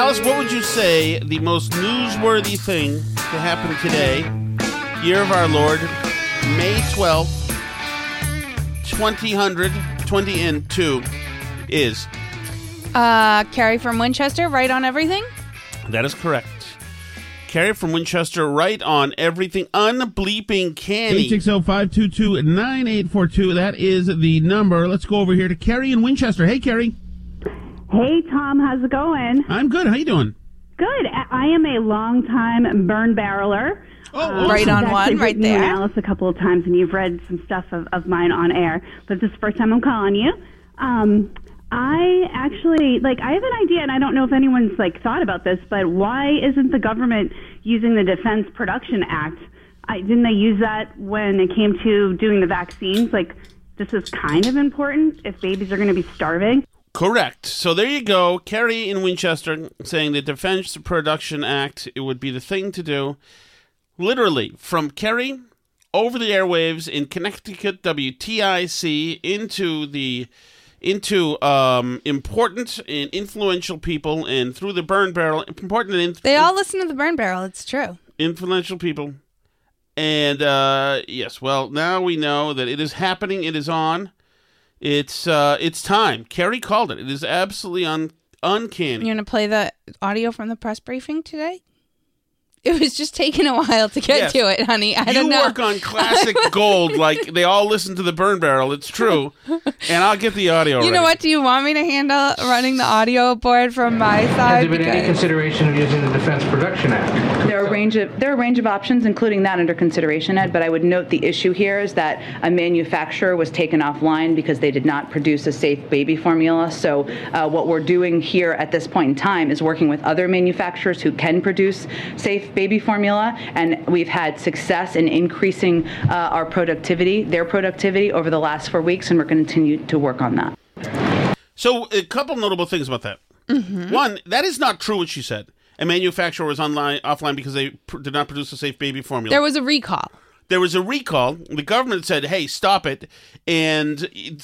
Alice, what would you say the most newsworthy thing to happen today, year of our Lord, May 12th, 2000, 20 and 2, is? Uh, Carrie from Winchester, right on everything. That is correct. Carrie from Winchester, right on everything. Unbleeping canny. 860-522-9842. That is the number. Let's go over here to Carrie in Winchester. Hey, Carrie. Hey, Tom, how's it going? I'm good. How you doing? Good. I am a longtime burn barreler. Oh, Right I've on one, actually right written you and there. Alice a couple of times, and you've read some stuff of, of mine on air, but this is the first time I'm calling you. Um, I actually like. I have an idea, and I don't know if anyone's like thought about this, but why isn't the government using the Defense Production Act? I, didn't they use that when it came to doing the vaccines? Like, this is kind of important if babies are going to be starving. Correct. So there you go. Kerry in Winchester saying the Defense Production Act, it would be the thing to do. Literally, from Kerry over the airwaves in Connecticut, WTIC, into the into um, important and influential people, and through the burn barrel, important and inf- They all listen to the burn barrel. It's true. influential people. And uh, yes, well, now we know that it is happening. It is on. It's uh, it's time. Kerry called it. It is absolutely un- uncanny. You want to play the audio from the press briefing today? It was just taking a while to get Yes. to it, honey. I you don't know. work on classic gold like they all listen to the burn barrel. It's true, and I'll get the audio. You know ready. what? Do you want me to handle running the audio board from my Has side? there been any Because- consideration of using the Defense Production Act? There are a range of there are a range of options, including that under consideration, Ed. But I would note the issue here is that a manufacturer was taken offline because they did not produce a safe baby formula. So uh, what we're doing here at this point in time is working with other manufacturers who can produce safe baby formula, and we've had success in increasing uh, our productivity, their productivity, over the last four weeks, and we're going to continue to work on that. So, a couple notable things about that. Mm-hmm. One, that is not true. What she said. A manufacturer was online offline because they pr- did not produce a safe baby formula. There was a recall. there was a recall. The government said, "Hey, stop it!" And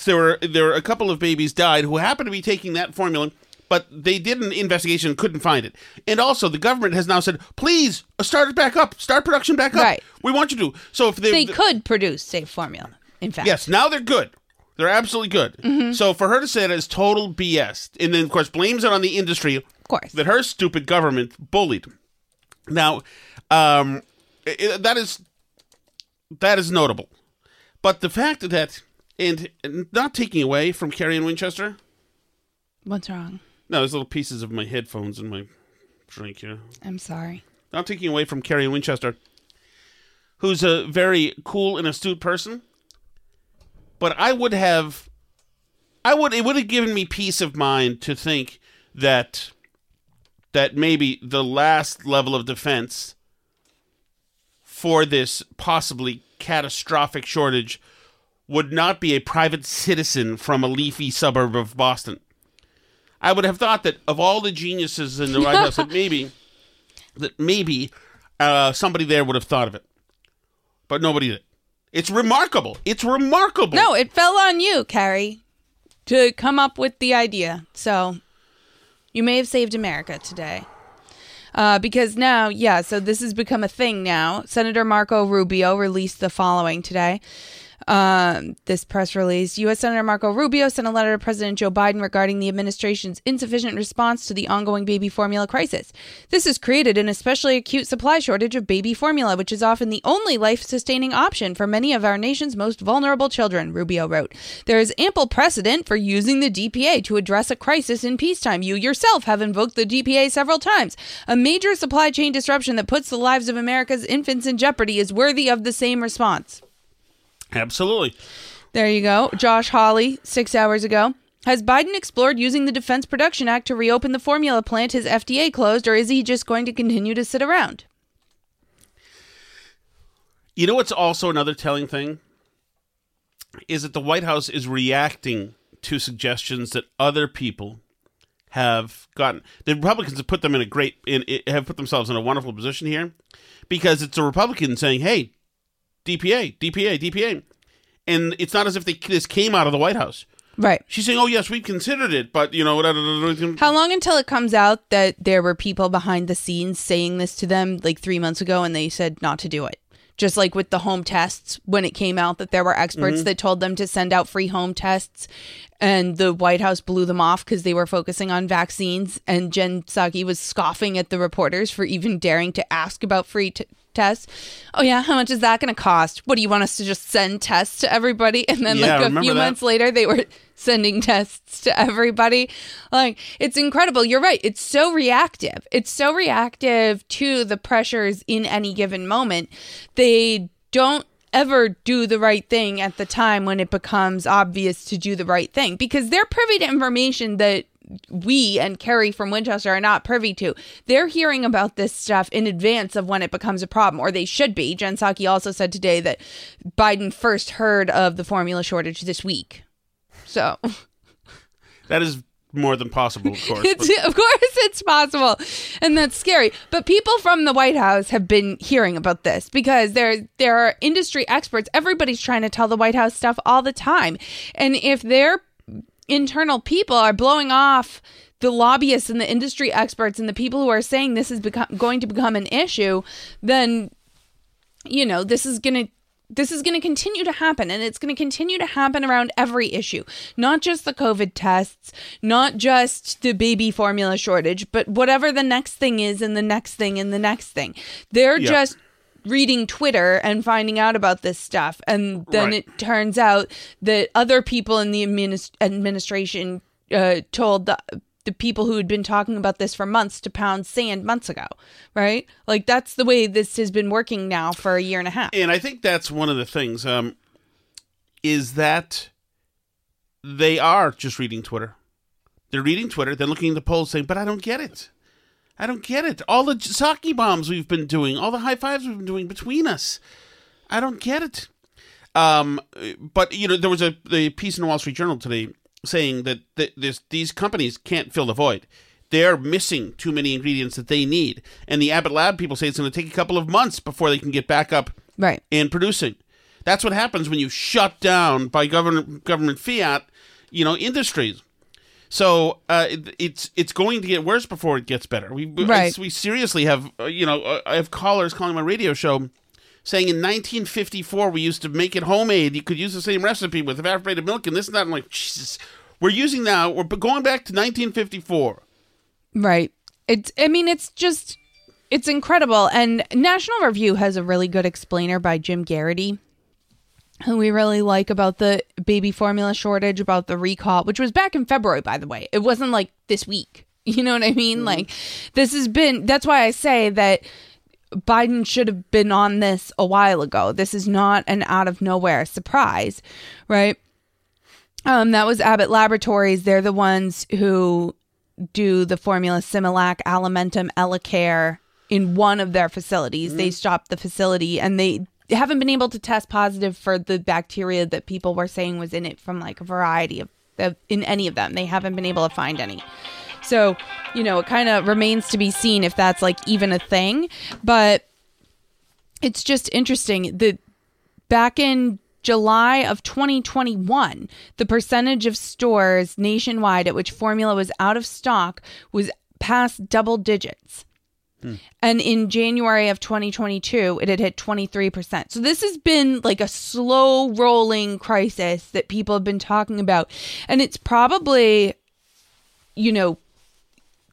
there were there were a couple of babies died who happened to be taking that formula, but they did an investigation and couldn't find it. And also, the government has now said, "Please uh, start it back up. Start production back up. Right. We want you to." So if they, They could produce safe formula. In fact, yes, now they're good. They're absolutely good. Mm-hmm. So for her to say that is total BS, and then of course blames it on the industry of course. that her stupid government bullied. Now, um, i- i- that is that is notable, but the fact that and, and not taking away from Carrie and Winchester. What's wrong? No, there's little pieces of my headphones and my drink here. I'm sorry. Not taking away from Carrie Winchester, who's a very cool and astute person. But I would have, I would it would have given me peace of mind to think that that maybe the last level of defense for this possibly catastrophic shortage would not be a private citizen from a leafy suburb of Boston. I would have thought that of all the geniuses in the White House, that maybe that maybe uh, somebody there would have thought of it, but nobody did. It's remarkable. It's remarkable. No, it fell on you, Carrie, to come up with the idea. So you may have saved America today. Uh, because now, yeah, so this has become a thing now. Senator Marco Rubio released the following today. Um, this press release U.S. Senator Marco Rubio sent a letter to President Joe Biden regarding the administration's insufficient response to the ongoing baby formula crisis. This has created an especially acute supply shortage of baby formula, which is often the only life sustaining option for many of our nation's most vulnerable children, Rubio wrote. There is ample precedent for using the DPA to address a crisis in peacetime. You yourself have invoked the DPA several times. A major supply chain disruption that puts the lives of America's infants in jeopardy is worthy of the same response. Absolutely. There you go. Josh Hawley, six hours ago. Has Biden explored using the Defense Production Act to reopen the formula plant his FDA closed, or is he just going to continue to sit around? You know what's also another telling thing? Is that the White House is reacting to suggestions that other people have gotten. The Republicans have put them in a great, in, have put themselves in a wonderful position here because it's a Republican saying, hey, DPA, DPA, DPA. And it's not as if they, this came out of the White House. Right. She's saying, "Oh yes, we considered it, but you know, how long until it comes out that there were people behind the scenes saying this to them like three months ago, and they said not to do it? Just like with the home tests, when it came out that there were experts Mm-hmm. that told them to send out free home tests, and the White House blew them off because they were focusing on vaccines, and Jen Psaki was scoffing at the reporters for even daring to ask about free t- tests. Oh yeah, how much is that going to cost? What do you want us to just send tests to everybody? And then Yeah, like a few that. months later, they were sending tests to everybody. Like, it's incredible. You're right. It's so reactive. It's so reactive to the pressures in any given moment. They don't ever do the right thing at the time when it becomes obvious to do the right thing because they're privy to information that we and Kerry from Winchester are not privy to. They're hearing about this stuff in advance of when it becomes a problem, or they should be. Jen Psaki also said today that Biden first heard of the formula shortage this week. So that is more than possible, of course. it's, of course it's possible and that's scary but people from the white house have been hearing about this because there there are industry experts everybody's trying to tell the white house stuff all the time and if their internal people are blowing off the lobbyists and the industry experts and the people who are saying this is become, going to become an issue then you know this is going to this is going to continue to happen. And it's going to continue to happen around every issue. Not just the covid tests not just the baby formula shortage but whatever the next thing is and the next thing and the next thing. They're Yeah. just reading twitter and finding out about this stuff and then Right. it turns out that other people in the adminis- administration uh, told the the people who had been talking about this for months to pound sand months ago, right? Like that's the way this has been working now for a year and a half. and I think that's one of the things um, is that they are just reading Twitter. They're reading Twitter, then looking at the polls, saying, "But I don't get it. I don't get it. All the sake bombs we've been doing, all the high fives we've been doing between us, I don't get it." Um, but you know, there was a the piece in the Wall Street Journal today saying that th- this, these companies can't fill the void. They're missing too many ingredients that they need, and the Abbott Lab people say it's going to take a couple of months before they can get back up Right. and producing. That's what happens when you shut down by government government fiat, you know, industries. So uh, it, it's it's going to get worse before it gets better. We Right. we seriously have uh, you know uh, I have callers calling my radio show saying in 1954 we used to make it homemade. You could use the same recipe with evaporated milk and this and that. I'm like Jesus. We're using now. We're going back to 1954. Right. It's I mean it's just it's incredible and National Review has a really good explainer by Jim Geraghty who we really like about the baby formula shortage about the recall which was back in February by the way. It wasn't like this week. You know what I mean? Like this has been that's why I say that Biden should have been on this a while ago. This is not an out of nowhere surprise, right? Um, that was Abbott Laboratories. They're the ones who do the formula Similac, Alimentum, Elecare in one of their facilities. They stopped the facility and they haven't been able to test positive for the bacteria that people were saying was in it from like a variety of, of in any of them. They haven't been able to find any. So, you know, it kind of remains to be seen if that's like even a thing, but it's just interesting that back in July of 2021, the percentage of stores nationwide at which formula was out of stock was past double digits. And in January of 2022, it had hit 23%. So this has been like a slow rolling crisis that people have been talking about. And it's probably, you know,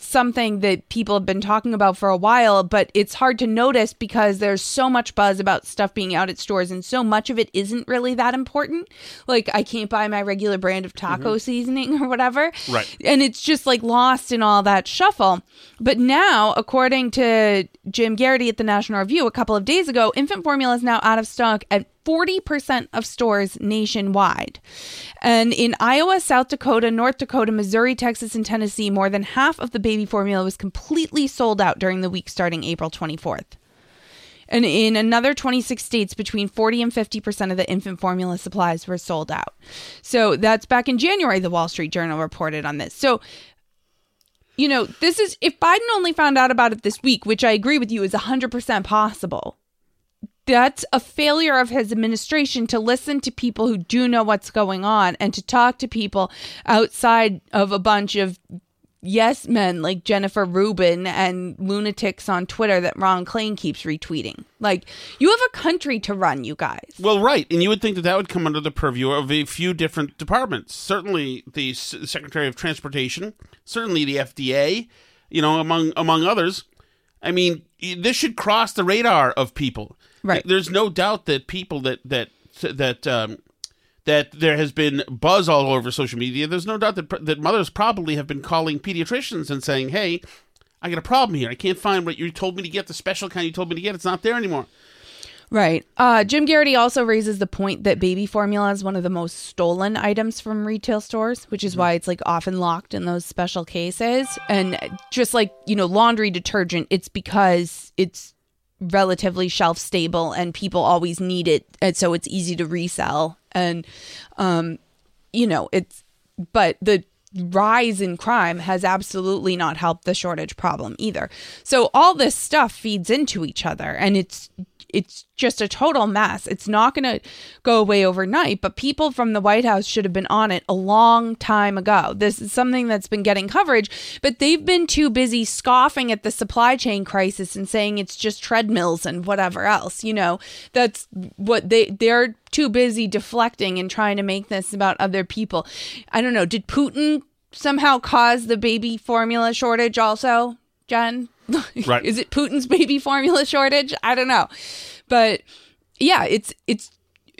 something that people have been talking about for a while, but it's hard to notice because there's so much buzz about stuff being out at stores and so much of it isn't really that important. Like I can't buy my regular brand of taco mm-hmm. seasoning or whatever. Right. And it's just like lost in all that shuffle. But now, according to Jim Geraghty at the National Review a couple of days ago, infant formula is now out of stock at 40% of stores nationwide. And in Iowa, South Dakota, North Dakota, Missouri, Texas, and Tennessee, more than half of the baby formula was completely sold out during the week starting April 24th. And in another 26 states, between 40 and 50% of the infant formula supplies were sold out. So that's back in January, the Wall Street Journal reported on this. So, you know, this is, if Biden only found out about it this week, which I agree with you is 100% possible, that's a failure of his administration to listen to people who do know what's going on and to talk to people outside of a bunch of yes men like Jennifer Rubin and lunatics on Twitter that Ron Klain keeps retweeting. Like, you have a country to run, you guys. Well, right, and you would think that that would come under the purview of a few different departments. Certainly, the S- Secretary of Transportation, certainly the FDA, you know, among among others. I mean, this should cross the radar of people. Right. There's no doubt that people that that that um, that there has been buzz all over social media. There's no doubt that that mothers probably have been calling pediatricians and saying, "Hey, I got a problem here. I can't find what you told me to get. The special kind you told me to get. It's not there anymore." Right. Uh, Jim Geraghty also raises the point that baby formula is one of the most stolen items from retail stores, which is why it's like often locked in those special cases. And just like, you know, laundry detergent, it's because it's relatively shelf stable and people always need it. And so it's easy to resell. And, um, you know, it's, but the rise in crime has absolutely not helped the shortage problem either. So all this stuff feeds into each other and it's it's just a total mess. It's not going to go away overnight, but people from the White House should have been on it a long time ago. This is something that's been getting coverage, but they've been too busy scoffing at the supply chain crisis and saying it's just treadmills and whatever else. You know, that's what they they're too busy deflecting and trying to make this about other people. I don't know. Did Putin somehow cause the baby formula shortage also, Jen? Right. Is it Putin's baby formula shortage? I don't know. But yeah, it's it's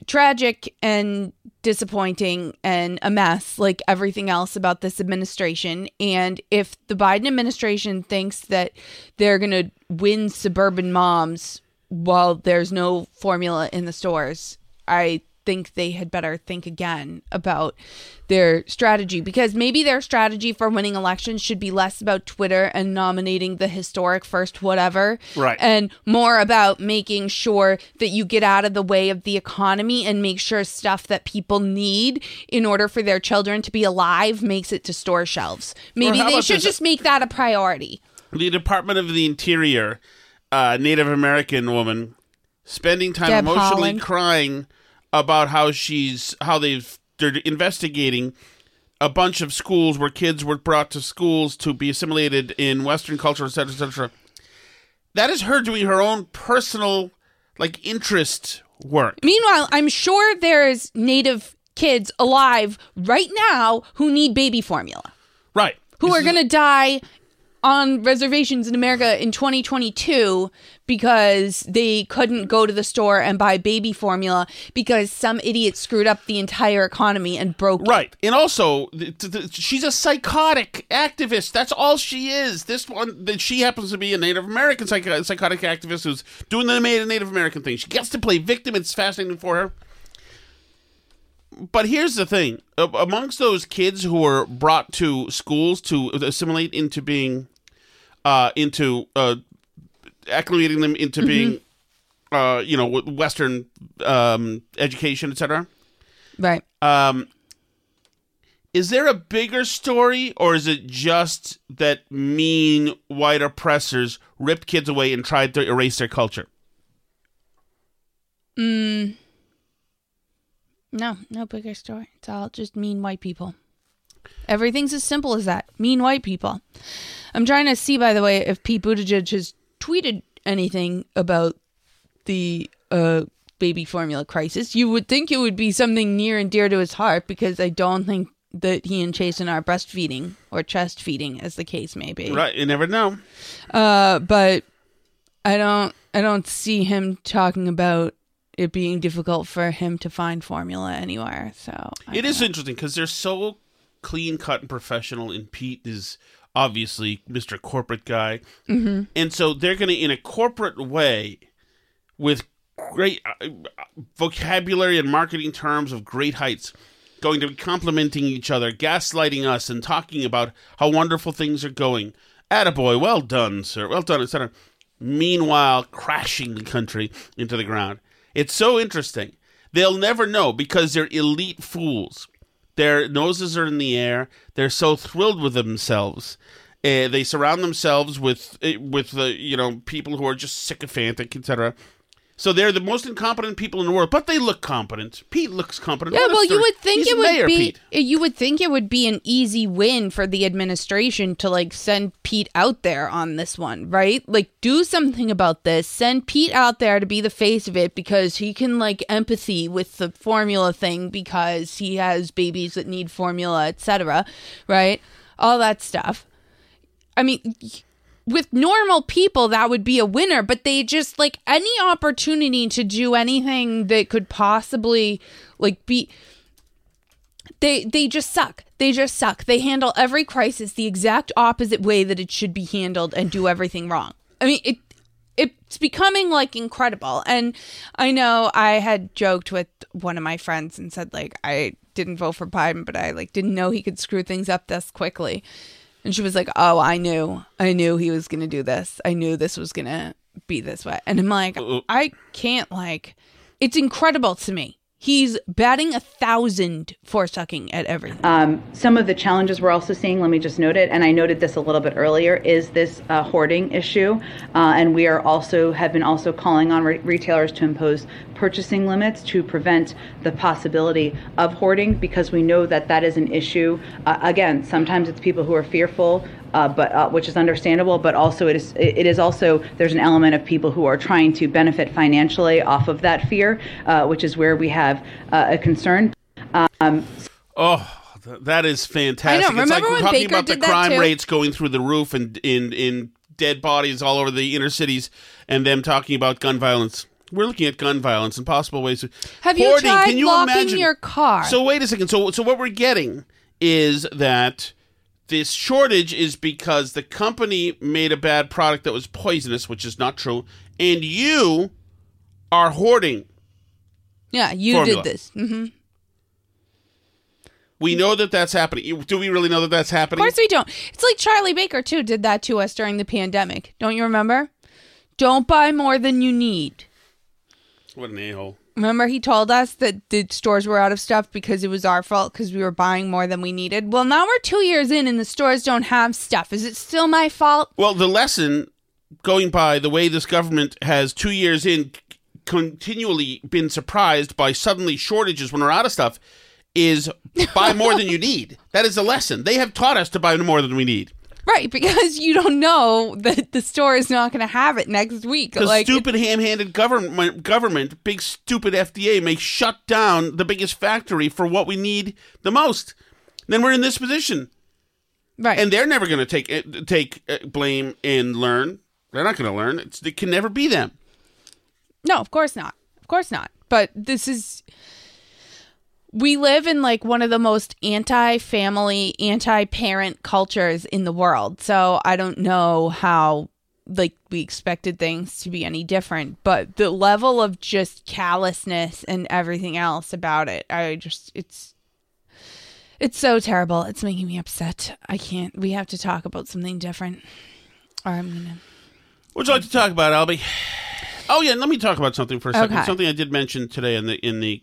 tragic and disappointing and a mess like everything else about this administration and if the Biden administration thinks that they're going to win suburban moms while there's no formula in the stores, I think they had better think again about their strategy because maybe their strategy for winning elections should be less about Twitter and nominating the historic first whatever Right. and more about making sure that you get out of the way of the economy and make sure stuff that people need in order for their children to be alive makes it to store shelves. Maybe they should just make that a priority. the Department of the Interior, uh, Native American woman, spending time Deb emotionally Haaland. crying about how she's how they've they're investigating a bunch of schools where kids were brought to schools to be assimilated in Western culture, etc., etc. That is her doing her own personal like interest work. Meanwhile, I'm sure there's native kids alive right now who need baby formula. Right. who This are going to die on reservations in America in 2022 because they couldn't go to the store and buy baby formula because some idiot screwed up the entire economy and broke it. Right. And also, th- th- th- she's a psychotic activist. That's all she is. This one, that she happens to be a Native American psych- psychotic activist who's doing the Native American thing. She gets to play victim. It's fascinating for her. but here's the thing: amongst those kids who were brought to schools to assimilate into being, uh, into uh, acclimating them into Mm-hmm. being, uh, you know, Western um, education, etc. Right. Um, is there a bigger story, or is it just that mean white oppressors ripped kids away and tried to erase their culture? Mm. No, no bigger story. It's all just mean white people. Everything's as simple as that. Mean white people. I'm trying to see, by the way, if Pete Buttigieg has tweeted anything about the uh, baby formula crisis. You would think it would be something near and dear to his heart because I don't think that he and Chasten are breastfeeding or chest feeding, as the case may be. Right, you never know. Uh, but I don't I don't see him talking about it being difficult for him to find formula anywhere. So I It is interesting because they're so clean cut and professional, and Pete is obviously Mr. Corporate guy. Mhm. And so they're going to, in a corporate way, with great uh, vocabulary and marketing terms of great heights, going to be complimenting each other, gaslighting us, and talking about how wonderful things are going. Attaboy, well done, sir, well done, etc. Meanwhile, crashing the country into the ground. It's so interesting. They'll never know because they're elite fools. Their noses are in the air. They're so thrilled with themselves. Uh, they surround themselves with uh, with the you know people who are just sycophantic, etc. So they're the most incompetent people in the world, but they look competent. Pete looks competent. Yeah, well, you would think He's it would Mayor be Pete. you would think it would be an easy win for the administration to like send Pete out there on this one, right? Like do something about this. Send Pete out there to be the face of it because he can like empathy with the formula thing because he has babies that need formula, etc., right? All that stuff. I mean, with normal people that would be a winner but they just like any opportunity to do anything that could possibly like be they they just suck. They just suck. They handle every crisis the exact opposite way that it should be handled and do everything wrong. I mean it it's becoming like incredible. And i know i had joked with one of my friends and said like i didn't vote for biden but i like didn't know he could screw things up this quickly and she was like, "Oh, I knew. I knew he was going to do this. I knew this was going to be this way." And I'm like, "I can't like it's incredible to me. He's batting a thousand for sucking at everything." Um, some of the challenges we're also seeing, let me just note it, and I noted this a little bit earlier, is this uh, hoarding issue, uh, and we are also have been also calling on re- retailers to impose purchasing limits to prevent the possibility of hoarding because we know that that is an issue. Uh, again, sometimes it's people who are fearful. Uh, but uh, which is understandable, but also it is it is also there's an element of people who are trying to benefit financially off of that fear, uh, which is where we have uh, a concern. Um, Oh, th- that is fantastic. I know. It's like Remember we're when talking Baker about the crime rates going through the roof and in in dead bodies all over the inner cities, and them talking about gun violence. We're looking at gun violence and possible ways. To, Have you Hoarding, tried can you locking imagine? your car? So wait a second. So so what we're getting is that this shortage is because the company made a bad product that was poisonous, which is not true, and you are hoarding. yeah, you Formula. did this. hmm We know that that's happening. Do we really know that that's happening? Of course we don't. It's like Charlie Baker too did that to us during the pandemic. Don't you remember? Don't buy more than you need. What an a-hole. Remember, he told us that the stores were out of stuff because it was our fault because we were buying more than we needed. Well, now we're two years in and the stores don't have stuff. Is it still my fault? Well, the lesson going by the way this government has two years in c- continually been surprised by suddenly shortages when we're out of stuff is buy more than you need. That is the lesson. They have taught us to buy more than we need. Right, because you don't know that the store is not going to have it next week. Because Like, stupid ham-handed government, government, big stupid FDA may shut down the biggest factory for what we need the most. Then we're in this position, right? and they're never going to take uh, take uh, blame and learn. They're not going to learn. It's, it can never be them. No, of course not. Of course not. But this is we live in like one of the most anti-family, anti-parent cultures in the world. So I don't know how like we expected things to be any different, but the level of just callousness and everything else about it, I just it's it's so terrible. It's making me upset. I can't. We have to talk about something different. Or I'm gonna. What'd you like to talk about, Albie? Oh yeah, let me talk about something for a second. Okay. Something I did mention today in the in the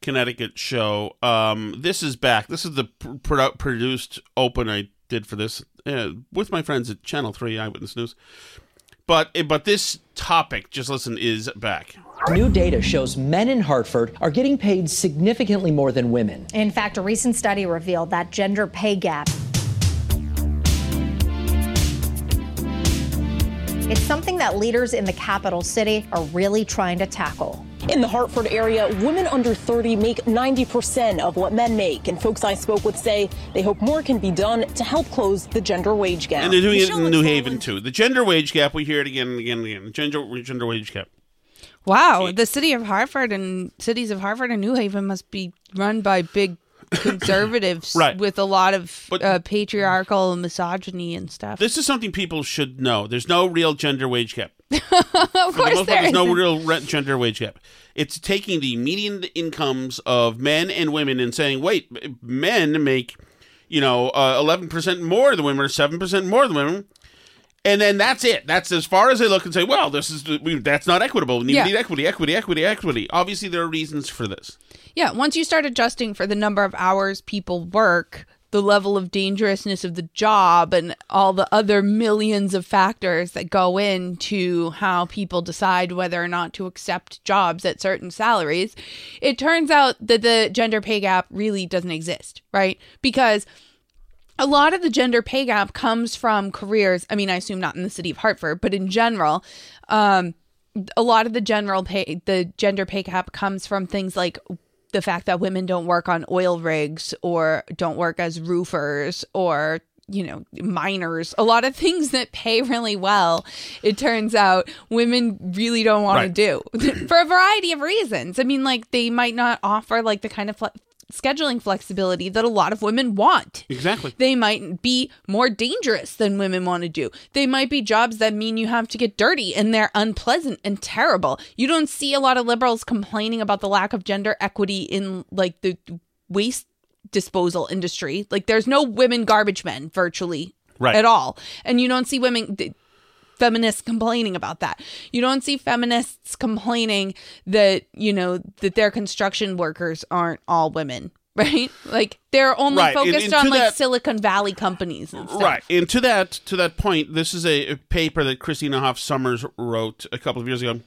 Connecticut show. Um, this is back. This is the pr- produced open I did for this uh, with my friends at Channel Three Eyewitness News. But eh, but this topic, just listen, is back. New data shows men in Hartford are getting paid significantly more than women. In fact, a recent study revealed that gender pay gap. It's something that leaders in the capital city are really trying to tackle. In the Hartford area, women under 30 make 90% of what men make. And folks I spoke with say they hope more can be done to help close the gender wage gap. And they're doing it in New Haven too. The gender wage gap, we hear it again and again and again. The gender gender wage gap. Wow, the city of Hartford and cities of Hartford and New Haven must be run by big conservatives Right. with a lot of uh, patriarchal misogyny and stuff. This is something people should know. There's no real gender wage gap. of For the course, part, there's no real re- gender wage gap. It's taking the median incomes of men and women and saying, wait, men make, you know, uh, 11% more than women or 7% more than women. And then that's it. That's as far as they look and say, well, this is that's not equitable. We need, Yeah. we need equity, equity, equity, equity. Obviously, there are reasons for this. Yeah, once you start adjusting for the number of hours people work, the level of dangerousness of the job, and all the other millions of factors that go into how people decide whether or not to accept jobs at certain salaries, it turns out that the gender pay gap really doesn't exist, right? Because a lot of the gender pay gap comes from careers. I mean, I assume not in the city of Hartford, but in general, um, a lot of the general pay, the gender pay gap comes from things like the fact that women don't work on oil rigs or don't work as roofers or you know miners a lot of things that pay really well it turns out women really don't want Right. to do for a variety of reasons i mean like they might not offer like the kind of scheduling flexibility that a lot of women want Exactly. they might be more dangerous than women want to do. They might be jobs that mean you have to get dirty and they're unpleasant and terrible. You don't see a lot of liberals complaining about the lack of gender equity in like the waste disposal industry. Like there's no women garbage men virtually Right. at all. And you don't see women feminists complaining about that. You don't see feminists complaining that, you know, that their construction workers aren't all women, right? Like they're only Right, focused and on like that- Silicon Valley companies and stuff. Right. And to that to that point, this is a, a paper that Christina Hoff Sommers wrote a couple of years ago.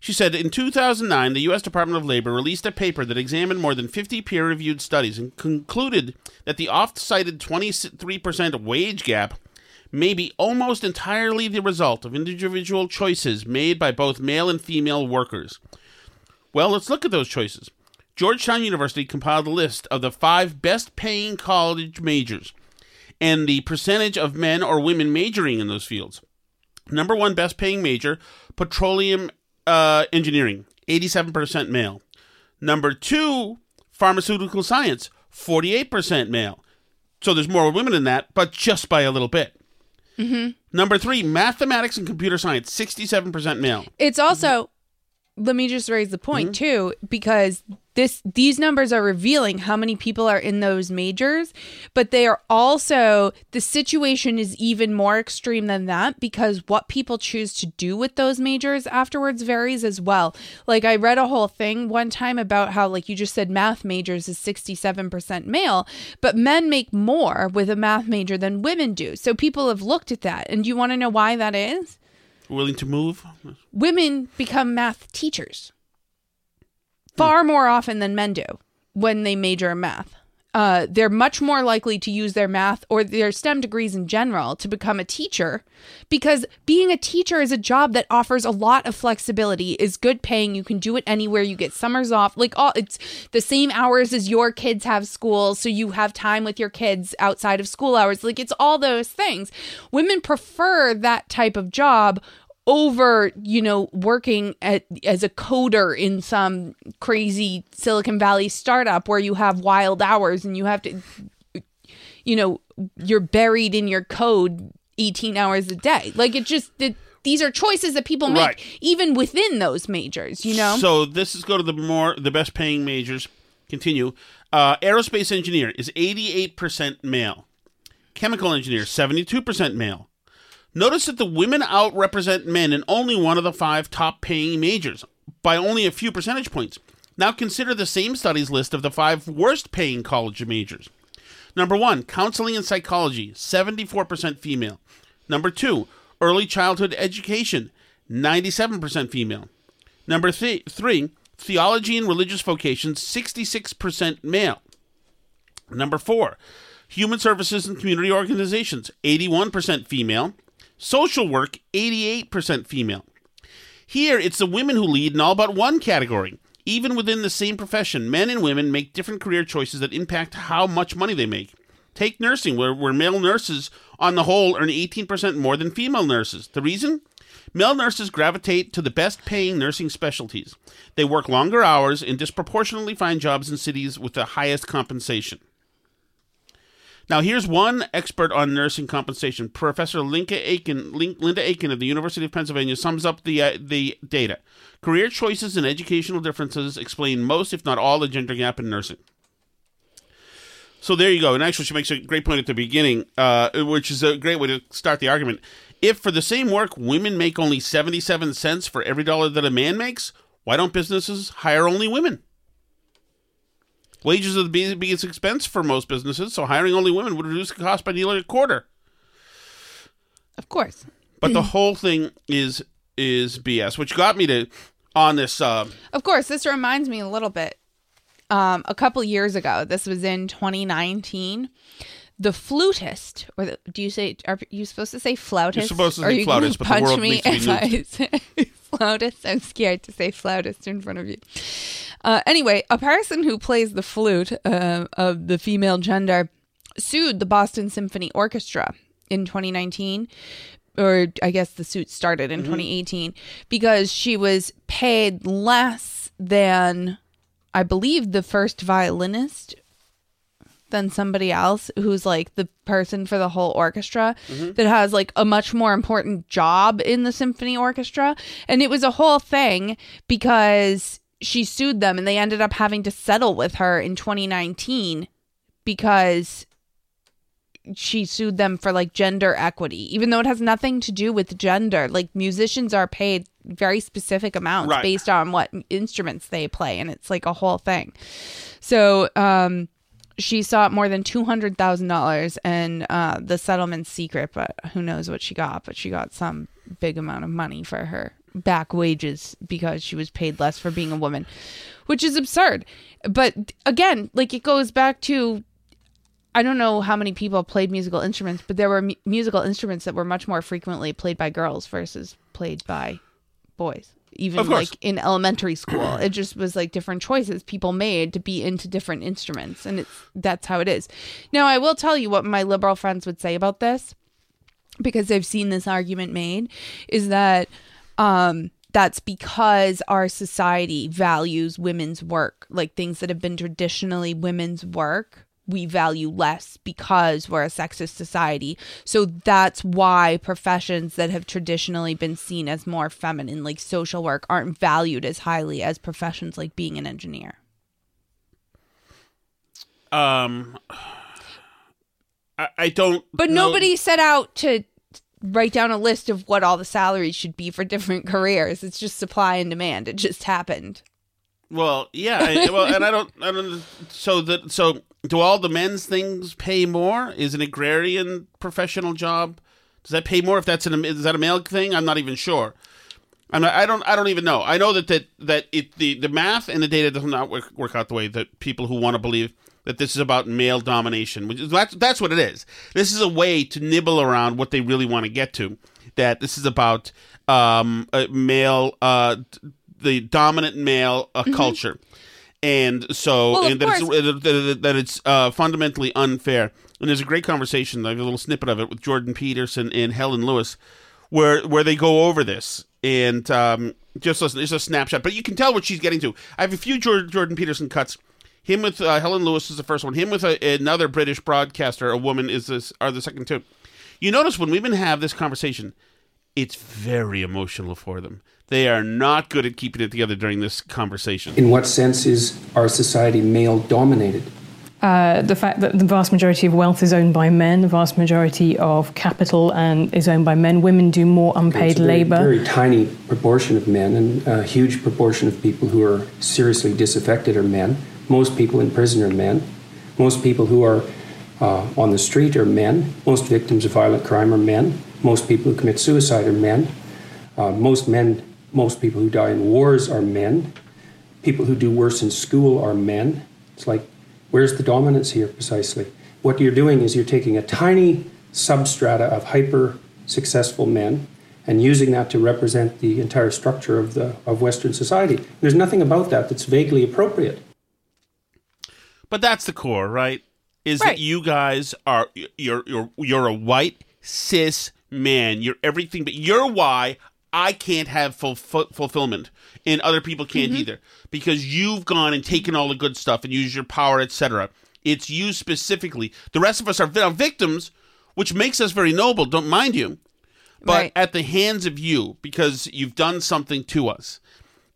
She said in 2009, the U.S. Department of Labor released a paper that examined more than 50 peer reviewed studies and concluded that the oft cited 23% wage gap may be almost entirely the result of individual choices made by both male and female workers. Well, let's look at those choices. Georgetown University compiled a list of the five best paying college majors and the percentage of men or women majoring in those fields. Number one best paying major, petroleum uh, engineering, 87% male. Number two, pharmaceutical science, 48% male. So there's more women in that, but just by a little bit. Hmm Number three, mathematics and computer science, 67% male. It's also let me just raise the point Mm-hmm. too because this these numbers are revealing how many people are in those majors but they are also the situation is even more extreme than that because what people choose to do with those majors afterwards varies as well. Like i read a whole thing one time about how like you just said math majors is 67% male but men make more with a math major than women do. So people have looked at that. And do you want to know why that is? Willing to move? women become math teachers far more often than men do when they major in math. Uh, they're much more likely to use their math or their STEM degrees in general to become a teacher because being a teacher is a job that offers a lot of flexibility, is good paying. You can do it anywhere. You get summers off. Like all, it's the same hours as your kids have school, so you have time with your kids outside of school hours. Like it's all those things. Women prefer that type of job over you know working at as a coder in some crazy silicon valley startup where you have wild hours and you have to you know you're buried in your code 18 hours a day. Like it just it, these are choices that people make Right. even within those majors, you know? So this is go to the more the best paying majors. Continue. Uh, aerospace engineer is eighty eight percent male. Chemical engineer seventy two percent male. Notice that the women outrepresent men in only one of the five top paying majors by only a few percentage points. Now consider the same studies list of the five worst paying college majors. Number one, counseling and psychology, 74% female. Number two, early childhood education, 97% female. Number th- three, theology and religious vocations, 66% male. Number four, human services and community organizations, 81% female. Social work, 88% female. Here, it's the women who lead in all but one category. Even within the same profession, men and women make different career choices that impact how much money they make. Take nursing, where, where male nurses, on the whole, earn 18% more than female nurses. The reason? Male nurses gravitate to the best paying nursing specialties. They work longer hours and disproportionately find jobs in cities with the highest compensation. Now, here's one expert on nursing compensation. Professor Linda Aiken, Linda Aiken of the University of Pennsylvania sums up the uh, the data. Career choices and educational differences explain most, if not all, the gender gap in nursing. So there you go. And actually, she makes a great point at the beginning, uh, which is a great way to start the argument. If for the same work, women make only 77 cents for every dollar that a man makes, why don't businesses hire only women? Wages are the biggest expense for most businesses, so hiring only women would reduce the cost by nearly a quarter. Of course. But the whole thing is is BS, which got me to on this. Uh, Of course, this reminds me a little bit. Um, a couple years ago, this was in 2019. The flutist, or the, do you say? Are you supposed to say flautist? You're supposed to say you flautist, but the punch world me needs to be if I say flautist. I'm scared to say flautist in front of you. Uh, anyway, a person who plays the flute uh, of the female gender sued the Boston Symphony Orchestra in 2019 or I guess the suit started in 2018 because she was paid less than I believe the first violinist than somebody else who's like the person for the whole orchestra that has like a much more important job in the symphony orchestra and it was a whole thing because she sued them and they ended up having to settle with her in 2019 because she sued them for like gender equity, even though it has nothing to do with gender. Like musicians are paid very specific amounts Right. based on what instruments they play, and it's like a whole thing. So, um, she sought more than two hundred thousand dollars, and uh, the settlement's secret, but who knows what she got? But she got some big amount of money for her back wages because she was paid less for being a woman, which is absurd. But again, like it goes back to I don't know how many people played musical instruments, but there were mu- musical instruments that were much more frequently played by girls versus played by boys. Even like in elementary school, it just was like different choices people made to be into different instruments, and it's that's how it is. Now, I will tell you what my liberal friends would say about this, because I've seen this argument made, is that um, that's because our society values women's work, like things that have been traditionally women's work. We value less because we're a sexist society. So that's why professions that have traditionally been seen as more feminine, like social work, aren't valued as highly as professions like being an engineer. um, I, I don't. But know- nobody set out to write down a list of what all the salaries should be for different careers. It's just supply and demand. It just happened. Well, yeah. I, well, and I don't. I don't. So that. So do all the men's things pay more? Is an agrarian professional job? Does that pay more? If that's an is that a male thing? I'm not even sure. I'm not, I don't. I don't even know. I know that that that it the the math and the data does not work, work out the way that people who want to believe that this is about male domination, which is that's that's what it is. This is a way to nibble around what they really want to get to. That this is about um, a male, uh, the dominant male uh, culture, and so Well, and that it's, that, it's uh, fundamentally unfair. And there's a great conversation, like a little snippet of it with Jordan Peterson and Helen Lewis, where where they go over this and um, just listen. It's a snapshot, but you can tell what she's getting to. I have a few Jordan, Jordan Peterson cuts. Him with uh, Helen Lewis is the first one. Him with a, another British broadcaster, a woman, is this are the second two. You notice when we women have this conversation, it's very emotional for them. They are not good at keeping it together during this conversation. In what sense is our society male dominated? Uh, the fact that the vast majority of wealth is owned by men, the vast majority of capital and is owned by men. Women do more unpaid It's a very, labor. very tiny proportion of men, and a huge proportion of people who are seriously disaffected are men. Most people in prison are men. Most people who are uh, on the street are men. Most victims of violent crime are men. Most people who commit suicide are men. Uh, most men, most people who die in wars are men. People who do worse in school are men. It's like, where's the dominance here precisely? What you're doing is you're taking a tiny substrata of hyper successful men and using that to represent the entire structure of the of Western society. There's nothing about that that's vaguely appropriate. But that's the core, right? Is Right. that you guys are you're you're you're a white cis man. You're everything, but you're why I can't have full, fu- fulfillment, and other people can't Mm-hmm. Mhm. either because you've gone and taken all the good stuff and used your power, etc. It's you specifically. The rest of us are, vi- are victims, which makes us very noble. Don't mind you, but Right. at the hands of you because you've done something to us.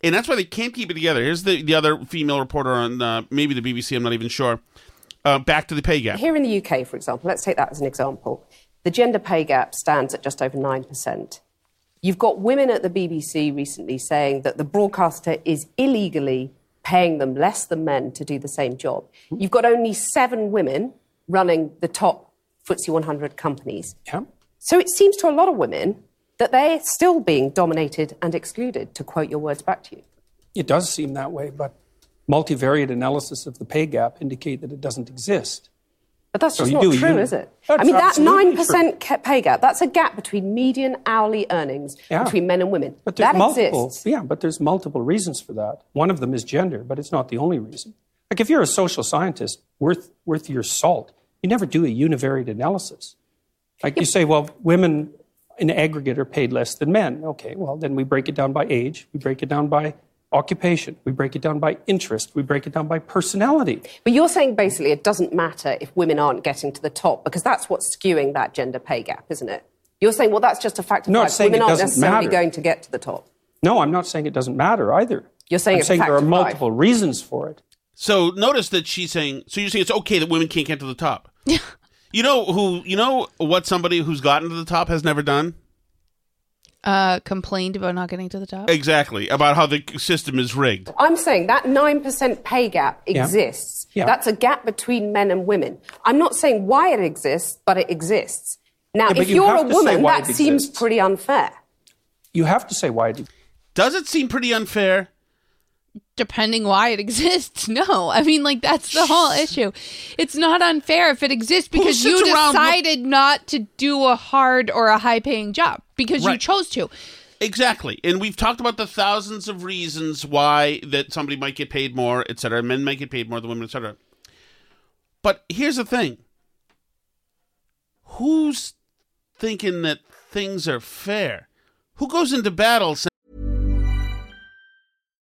And that's why they can't keep it together. Here's the, the other female reporter on uh, maybe the BBC, I'm not even sure. Uh, back to the pay gap. Here in the UK, for example, let's take that as an example. The gender pay gap stands at just over 9%. You've got women at the BBC recently saying that the broadcaster is illegally paying them less than men to do the same job. You've got only seven women running the top FTSE 100 companies. Yeah. So it seems to a lot of women that they're still being dominated and excluded, to quote your words back to you. It does seem that way, but multivariate analysis of the pay gap indicate that it doesn't exist. But that's just not do true, is it? I mean, that 9% ca- pay gap, that's a gap between median hourly earnings Yeah. between men and women. But that multiple, exists. yeah, but there's multiple reasons for that. One of them is gender, but it's not the only reason. Like if you're a social scientist worth worth your salt, you never do a univariate analysis. Like you say, well, women in aggregate are paid less than men. Okay, well then we break it down by age, we break it down by occupation, we break it down by interest, we break it down by personality. But you're saying basically it doesn't matter if women aren't getting to the top because that's what's skewing that gender pay gap, isn't it? You're saying, well, that's just a fact of No, I'm life. saying Women it aren't necessarily matter. going to get to the top. No, I'm not saying it doesn't matter either. You're saying I'm it's a saying fact there are of life. multiple reasons for it. So notice that she's saying. So you're saying it's okay that women can't get to the top. Yeah. You know who? You know what? Somebody who's gotten to the top has never done Uh, complained about not getting to the top. exactly about how the system is rigged. I'm saying that 9% pay gap exists. Yeah. That's a gap between men and women. I'm not saying why it exists, but it exists. Now, Yeah, if you you're a have to say woman, that seems pretty unfair. You have to say why it Does it seem pretty unfair? Depending why it exists. No. I mean, like, that's the whole issue. It's not unfair if it exists because you sits around decided not to do a hard or a high paying job because you chose to. Exactly. And we've talked about the thousands of reasons why that somebody might get paid more, et cetera. Men might get paid more than women, et cetera. But here's the thing. Who's thinking that things are fair? Who goes into battle saying,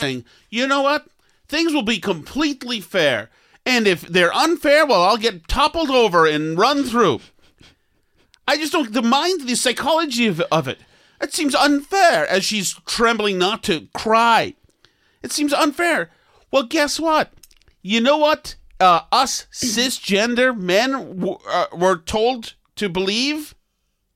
Saying, you know what? Things will be completely fair. And if they're unfair, well, I'll get toppled over and run through. I just don't, the mind, the psychology of, of it, it seems unfair as she's trembling not to cry. It seems unfair. Well, guess what? you know what? Uh, us cisgender men w- uh, were told to believe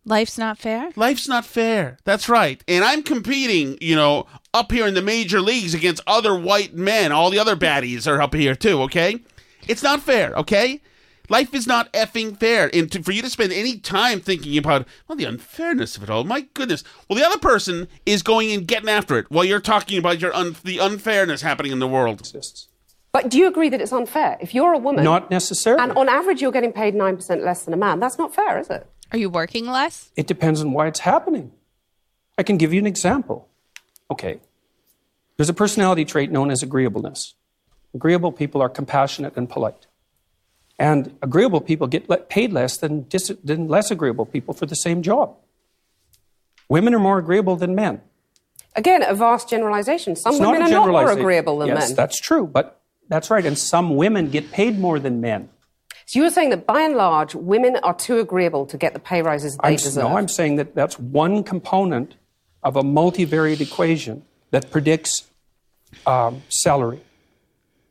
Life's not fair. life's not fair. That's right. And I'm competing, you know, up here in the major leagues against other white men. All the other baddies are up here too, okay? It's not fair, okay? Life is not effing fair. And to, for you to spend any time thinking about, well, the unfairness of it all, my goodness. Well, the other person is going and getting after it while you're talking about your un- the unfairness happening in the world. Exists. But do you agree that it's unfair? If you're a woman. Not necessarily. And on average, you're getting paid 9% less than a man. That's not fair, is it? Are you working less? It depends on why it's happening. I can give you an example. Okay. There's a personality trait known as agreeableness. Agreeable people are compassionate and polite. And agreeable people get paid less than, dis- than less agreeable people for the same job. Women are more agreeable than men. Again, a vast generalization. Some It's women are not more agreeable than yes, men. that's true, but that's right. And some women get paid more than men. So you were saying that by and large, women are too agreeable to get the pay rises they I'm, deserve. no, I'm saying that that's one component of a multivariate equation that predicts um, salary.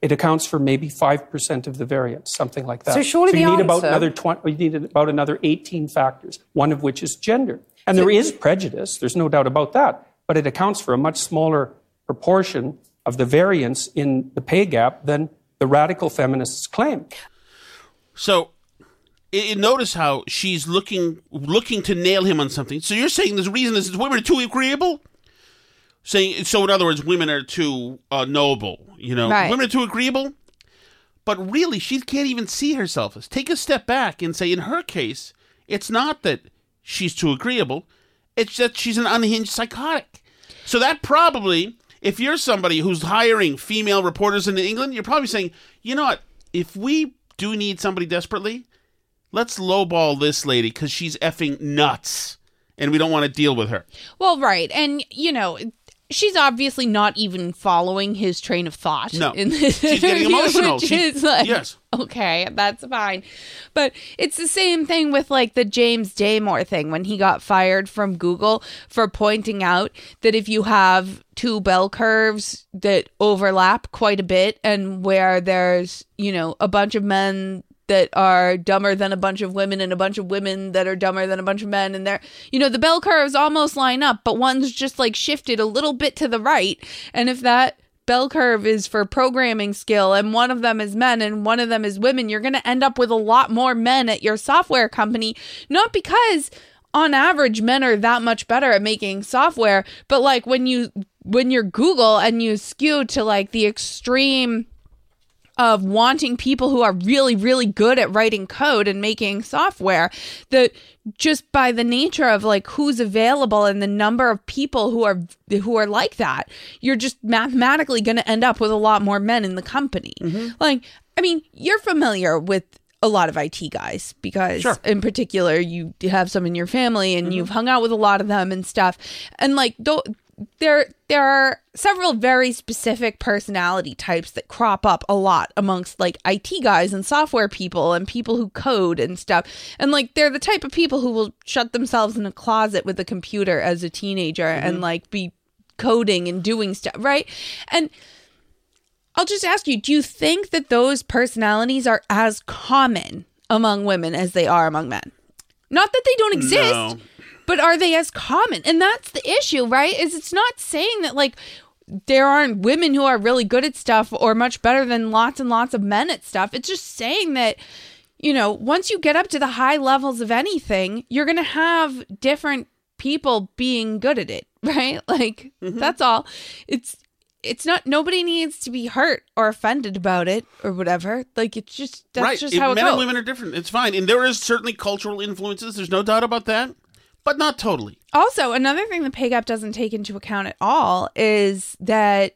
It accounts for maybe five percent of the variance, something like that. So surely you the need about another twenty. You need about another eighteen factors, one of which is gender, and there is prejudice. There's no doubt about that, but it accounts for a much smaller proportion of the variance in the pay gap than the radical feminists claim. So, i i- notice how she's looking looking to nail him on something. So you're saying there's reason is women are too agreeable. Saying so, in other words, women are too uh, noble. You know, Right. women are too agreeable. But really, she can't even see herself as. Take a step back and say, in her case, it's not that she's too agreeable; it's that she's an unhinged psychotic. So that probably, if you're somebody who's hiring female reporters in England, you're probably saying, you know what? If we do need somebody desperately, let's lowball this lady because she's effing nuts, and we don't want to deal with her. Well, right. And, you know, she's obviously not even following his train of thought. No. in this She's getting emotional. which She- is like, yes. Okay, that's fine. But it's the same thing with like the James Damore thing when he got fired from Google for pointing out that if you have two bell curves that overlap quite a bit and where there's, you know, a bunch of men that are dumber than a bunch of women and a bunch of women that are dumber than a bunch of men. And they're you know the bell curves almost line up but one's just like shifted a little bit to the right. And if that bell curve is for programming skill and one of them is men and one of them is women you're going to end up with a lot more men at your software company. Not because on average men are that much better at making software but like when you when you're google and you skew to like the extreme of wanting people who are really really good at writing code and making software that just by the nature of like who's available and the number of people who are who are like that you're just mathematically going to end up with a lot more men in the company. Mm-hmm. Like i mean you're familiar with a lot of IT guys because Sure. in particular you have some in your family and mm-hmm. you've hung out with a lot of them and stuff. And like though there there are several very specific personality types that crop up a lot amongst like IT guys and software people and people who code and stuff. And like they're the type of people who will shut themselves in a closet with a computer as a teenager mm-hmm. and like be coding and doing stuff, right? And I'll just ask you, do you think that those personalities are as common among women as they are among men? Not that they don't exist, No. But are they as common? And that's the issue, right? Is it's not saying that like there aren't women who are really good at stuff or much better than lots and lots of men at stuff. It's just saying that you know, once you get up to the high levels of anything, you're going to have different people being good at it, right? Like mm-hmm. that's all. It's it's not nobody needs to be hurt or offended about it or whatever. Like it's just that's right. just how it men goes. and women are different. It's fine, and there is certainly cultural influences. There's no doubt about that, but not totally. Also, another thing the pay gap doesn't take into account at all is that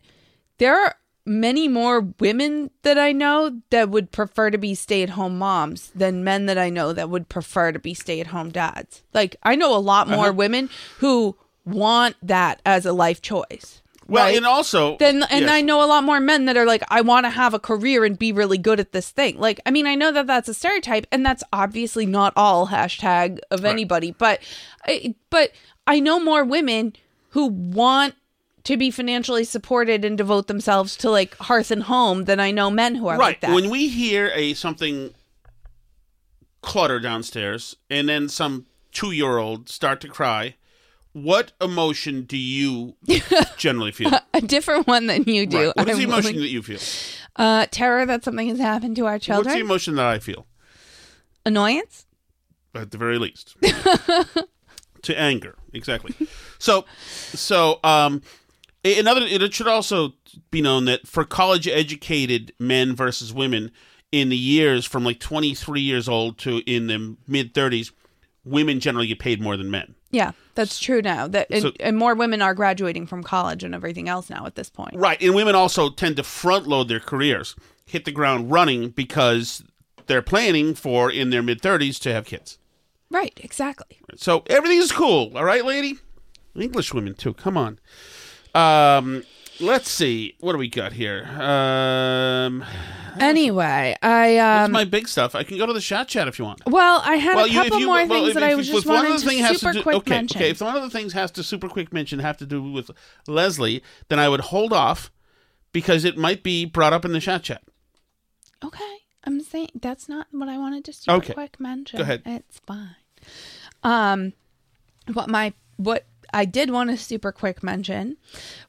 there are many more women that I know that would prefer to be stay at home moms than men that I know that would prefer to be stay at home dads. Like, I know a lot more Uh-huh. women who want that as a life choice. Well, right? and also, then and yes. I know a lot more men that are like, I want to have a career and be really good at this thing. Like, I mean, I know that that's a stereotype, and that's obviously not all hashtag of anybody, but, I, but I know more women who want to be financially supported and devote themselves to like hearth and home than I know men who are right. like that. When we hear a something clutter downstairs and then some two year old start to cry, what emotion do you generally feel? a different one than you do. Right. What is the emotion willing- that you feel? Uh, terror that something has happened to our children. What's the emotion that I feel? Annoyance. At the very least. to anger, exactly. So, so um, another. It should also be known that for college-educated men versus women, in the years from like 23 years old to in the mid 30s, women generally get paid more than men. Yeah, that's true now. That and, So- and more women are graduating from college and everything else now at this point. Right, and women also tend to front load their careers, hit the ground running because they're planning for in their mid 30s to have kids. Right, exactly. So everything is cool, all right, lady. English women too. Come on. Um, let's see. What do we got here? Um, Anyway, I um my big stuff? I can go to the chat chat if you want. well, I had a you- couple more well, things if- that I if- was if just one of wanted the to has super do- quick okay, mention. Okay, if one of the things has to super quick mention have to do with Leslie, then I would hold off because it might be brought up in the chat chat. Okay, I'm saying that's not what I wanted to super Okay. quick mention. Go ahead. It's fine. Um, what my what I did want to super quick mention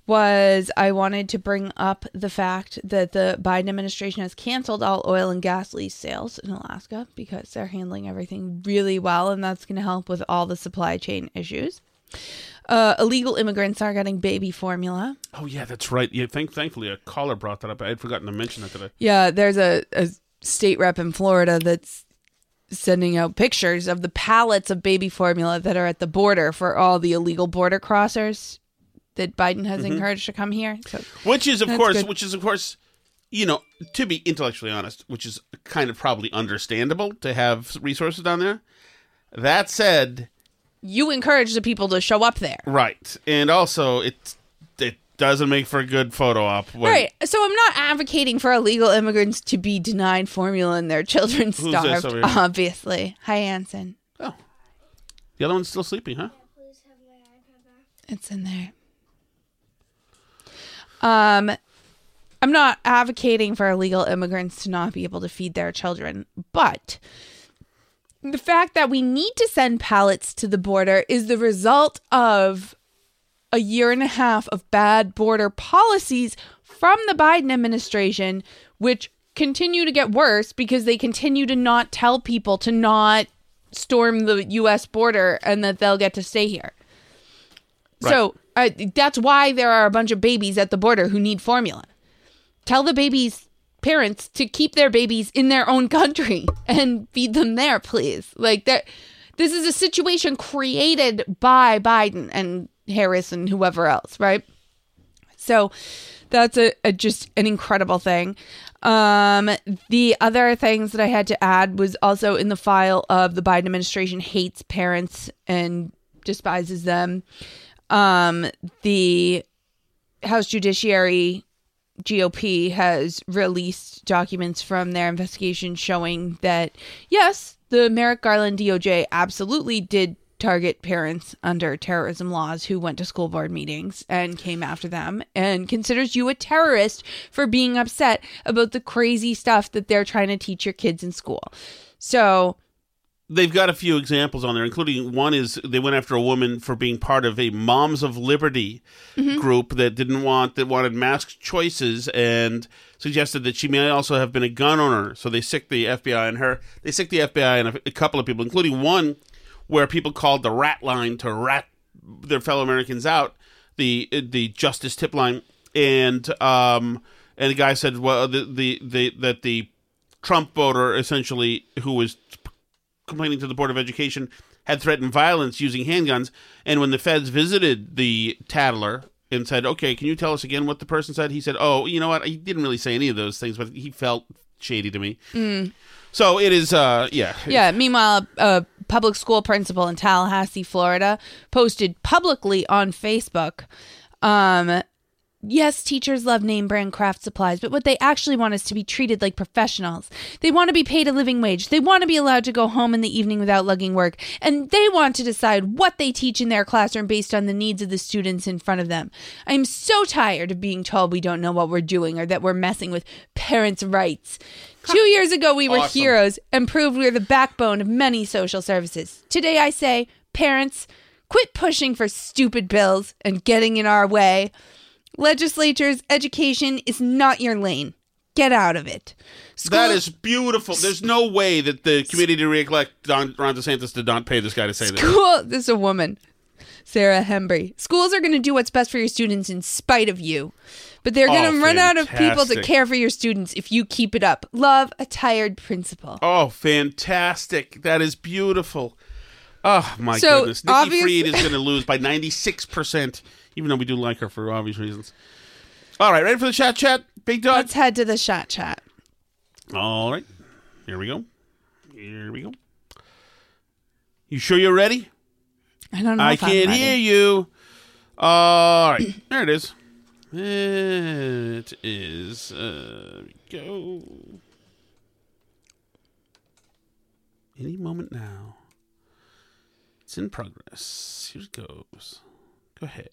was I wanted to bring up the fact that the Biden administration has canceled all oil and gas lease sales in Alaska because they're handling everything really well, and that's going to help with all the supply chain issues. Uh, illegal immigrants are getting baby formula. Oh yeah, that's right. Yeah, thank thankfully a caller brought that up. I had forgotten to mention that today. Yeah, there's a, a state rep in Florida that's sending out pictures of the pallets of baby formula that are at the border for all the illegal border crossers that Biden has Mhm. encouraged to come here. So Which is of course, good. which is of course, you know, to be intellectually honest, which is kind of probably understandable to have resources down there. That said, you encourage the people to show up there. right, and also it it doesn't make for a good photo op. When, Right. So I'm not advocating for illegal immigrants to be denied formula and their children starved, obviously. Hi, Anson. Oh, the other one's still sleeping, huh? It's in there. Um, I'm not advocating for illegal immigrants to not be able to feed their children, but the fact that we need to send pallets to the border is the result of a year and a half of bad border policies from the Biden administration, which continue to get worse because they continue to not tell people to not storm the U.S. border and that they'll get to stay here. So uh, that's why there are a bunch of babies at the border who need formula. Tell the babies' parents to keep their babies in their own country and feed them there, please. Like that. This is a situation created by Biden and Harris and whoever else, right? So that's a, a just an incredible thing. Um, the other things that I had to add was also in the file of the Biden administration hates parents and despises them. Um, the House Judiciary GOP has released documents from their investigation showing that yes, the Merrick Garland DOJ absolutely did target parents under terrorism laws who went to school board meetings and came after them and considers you a terrorist for being upset about the crazy stuff that they're trying to teach your kids in school. So, They've got a few examples on there, including one is they went after a woman for being part of a Moms of Liberty Mhm. group that didn't want that wanted mask choices and suggested that she may also have been a gun owner. So they sicked the FBI and her. They sicked the FBI and a, a couple of people, including one where people called the rat line to rat their fellow Americans out, the the justice tip line, and um and the guy said well the the, the that the Trump voter essentially who was complaining to the Board of Education had threatened violence using handguns. And when the feds visited the tattler and said, "Okay, can you tell us again what the person said?" He said, "Oh, you know what? He didn't really say any of those things, but he felt shady to me." mm. So it is, uh, yeah, Yeah. Meanwhile, a, public school principal in Tallahassee, Florida, posted publicly on Facebook um, Yes, teachers love name brand craft supplies, but what they actually want is to be treated like professionals. They want to be paid a living wage. They want to be allowed to go home in the evening without lugging work. And they want to decide what they teach in their classroom based on the needs of the students in front of them. I'm so tired of being told we don't know what we're doing or that we're messing with parents' rights. Two years ago, we were Awesome. heroes and proved we're the backbone of many social services. Today, I say, parents, quit pushing for stupid bills and getting in our way. Legislatures, education is not your lane. Get out of it. That is beautiful. There's no way that the committee to re-elect Don, Ron DeSantis did not pay this guy to say this. School. This is a woman, Sarah Hembry. Schools are going to do what's best for your students in spite of you, but they're going to Oh, run out of people to care for your students if you keep it up. Love a tired principal. Oh, fantastic! That is beautiful. Oh my So, goodness, Nikki obvious- Fried is going to lose by 96 percent, even though we do like her for obvious reasons. All right, ready for the chat? Chat, big dog. Let's head to the chat chat. All right, here we go. Here we go. You sure you're ready? I don't know. I can't hear you. All right, there it is. It is. Uh, go. Any moment now. It's in progress. Here it goes. Go ahead.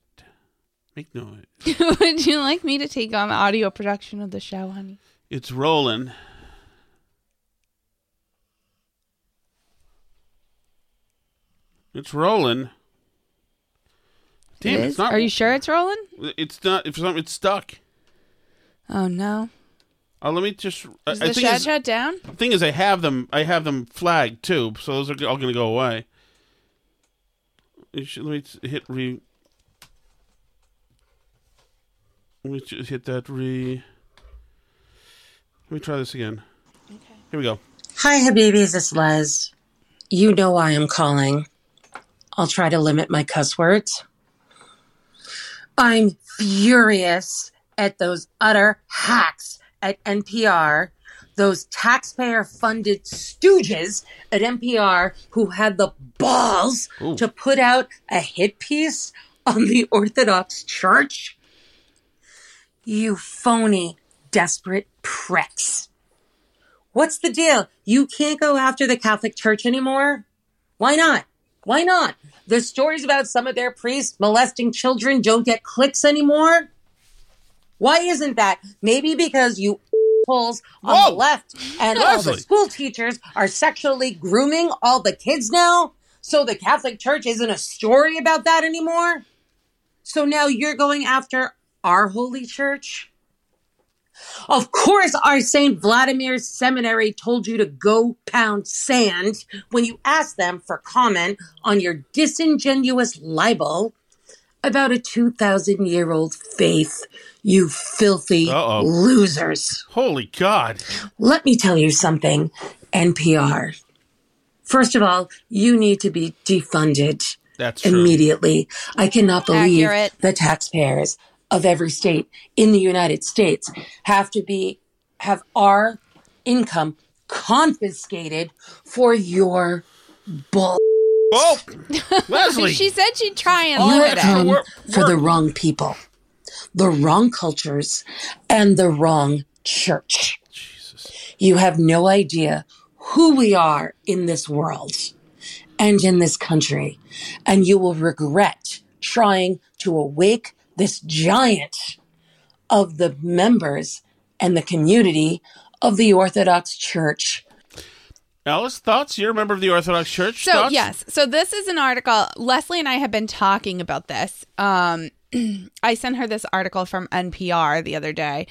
Make noise. Would you like me to take on the audio production of the show, honey? It's rolling. It's rolling. Damn, It it's not. Are you sure it's rolling? It's not. If something, it's stuck. Oh no. Uh, let me just. I- Is I the think chat is- chat down? The thing is, I have them. I have them flagged too, so those are all going to go away. Should, let me hit re. Let me just hit that re. Let me try this again. Okay. Here we go. Hi, Habibis. It's Les. You know why I'm calling. I'll try to limit my cuss words. I'm furious at those utter hacks at NPR, those taxpayer funded stooges at NPR who had the balls to put out a hit piece on the Orthodox Church. You phony, desperate pricks. What's the deal? You can't go after the Catholic Church anymore? Why not? Why not? The stories about some of their priests molesting children don't get clicks anymore? Why isn't that? Maybe because you assholes on the left and all the school teachers are sexually grooming all the kids now? So the Catholic Church isn't a story about that anymore? So now you're going after our holy church? Of course, our St. Vladimir Seminary told you to go pound sand when you asked them for comment on your disingenuous libel about a 2,000 year old faith, you filthy Uh-oh. losers. Holy God! Let me tell you something, NPR. First of all, you need to be defunded That's true. immediately. I cannot believe Accurate. the taxpayers of every state in the United States have to be have our income confiscated for your bull. Oh, Leslie. she said she'd try and You limit come it. for the wrong people, the wrong cultures, and the wrong church. You have no idea who we are in this world and in this country, and you will regret trying to awake this giant of the members and the community of the Orthodox Church. Alice, thoughts? You're a member of the Orthodox Church. So thoughts? yes, so this is an article. Leslie and I have been talking about this. Um, I sent her this article from NPR the other day,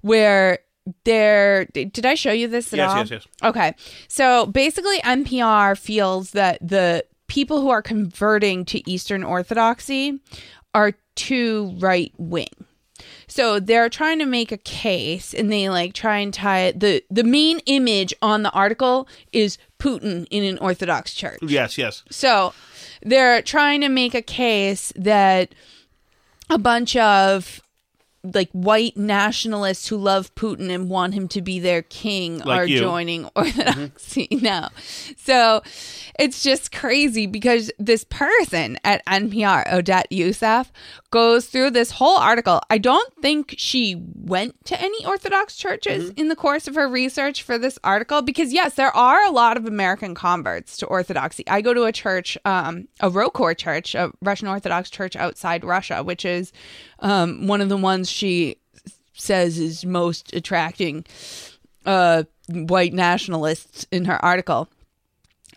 where there. Did I show you this at Yes, all? yes, yes. Okay, so basically, NPR feels that the people who are converting to Eastern Orthodoxy are too right wing. So they're trying to make a case and they like try and tie it the the main image on the article is Putin in an Orthodox church. Yes, yes. So they're trying to make a case that a bunch of like white nationalists who love Putin and want him to be their king Like are you. joining mm-hmm. Orthodoxy now. So it's just crazy because this person at NPR, Odette Youssef, goes through this whole article. I don't think she went to any Orthodox churches in the course of her research for this article because, yes, there are a lot of American converts to Orthodoxy. I go to a church, um, a ROCOR church, a Russian Orthodox church outside Russia, which is um, one of the ones she says is most attracting uh, white nationalists in her article.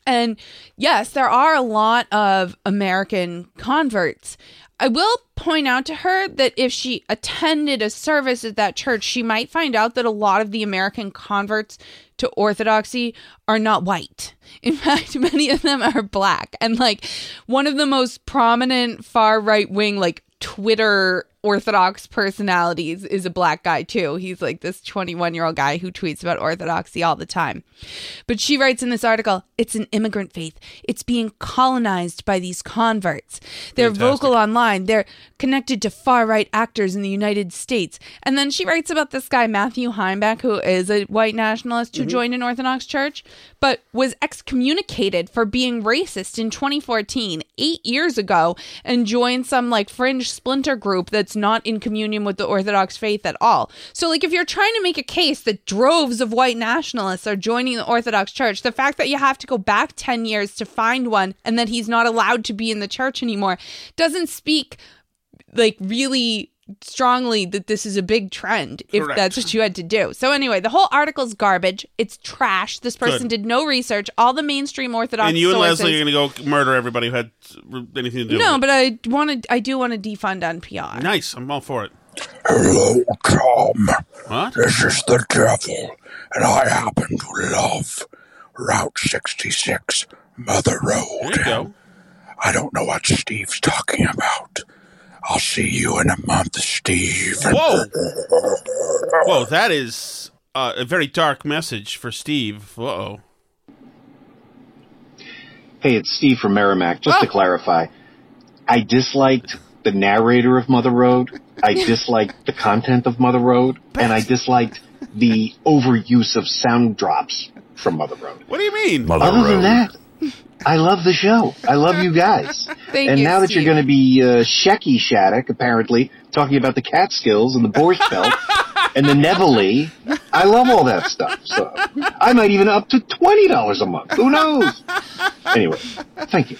And yes, there are a lot of American converts. I will point out to her that if she attended a service at that church, she might find out that a lot of the American converts to Orthodoxy are not white. In fact, many of them are black. And like one of the most prominent far right wing, like Twitter Orthodox personalities is a black guy too. He's like this 21 year old guy who tweets about Orthodoxy all the time. But she writes in this article it's an immigrant faith. It's being colonized by these converts. They're Fantastic. vocal online. They're connected to far right actors in the United States. And then she writes about this guy, Matthew Heimbach, who is a white nationalist who mm-hmm. joined an Orthodox church, but was excommunicated for being racist in 2014, eight years ago, and joined some like fringe splinter group that's not in communion with the Orthodox faith at all. So, like, if you're trying to make a case that droves of white nationalists are joining the Orthodox Church, the fact that you have to go back 10 years to find one and that he's not allowed to be in the church anymore doesn't speak like really strongly that this is a big trend if Correct. that's what you had to do. So anyway, the whole article's garbage. It's trash. This person Good. did no research. All the mainstream Orthodox and you and sources. Leslie are going to go murder everybody who had anything to do no, with but I want to. I do want to defund NPR. Nice. I'm all for it. Hello, Tom. What? This is the devil, and I happen to love Route 66, Mother Road. There you go. I don't know what Steve's talking about. I'll see you in a month, Steve. Whoa. Whoa, that is uh, a very dark message for Steve. Uh-oh. Hey, it's Steve from Merrimack. Just to clarify, I disliked the narrator of Mother Road. I disliked the content of Mother Road, and I disliked the overuse of sound drops from Mother Road. What do you mean? Mother Other than Road. that, I love the show. I love you guys. Thank and you, now that Steve. you're going to be uh, Shecky Shattuck, apparently, talking about the Catskills and the Borscht Belt and the Nevele, I love all that stuff. So I might even up to $20 a month. Who knows? Anyway, thank you.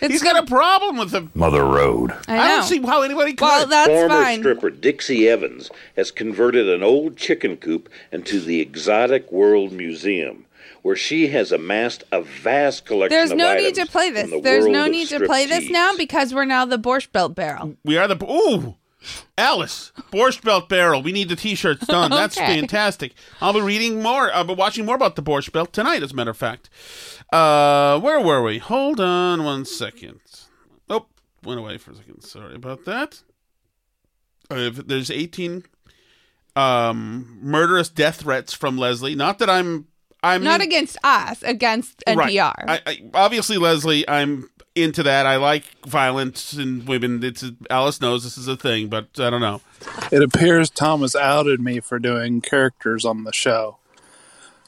He's got a problem with the Mother Road. I I don't see how anybody could. Well, that's Former fine. stripper Dixie Evans has converted an old chicken coop into the Exotic World Museum, where she has amassed a vast collection There's of no items need to play this. the There's no need to play this now because we're now the Borscht Belt barrel. we are the ooh, Alice Borscht Belt Barrel. We need the T-shirts done. That's Okay. fantastic. I'll be reading more. I'll be watching more about the Borscht Belt tonight. As a matter of fact, uh, where were we? Hold on one second. Oh, went away for a second. Sorry about that. Uh, there's 18 um, murderous death threats from Leslie. Not that I'm. I'm Not against us, against NPR. Right. I, I, obviously, Leslie, I'm into that. I like violence in women. It's Alice knows this is a thing, but I don't know. It appears Thomas outed me for doing characters on the show.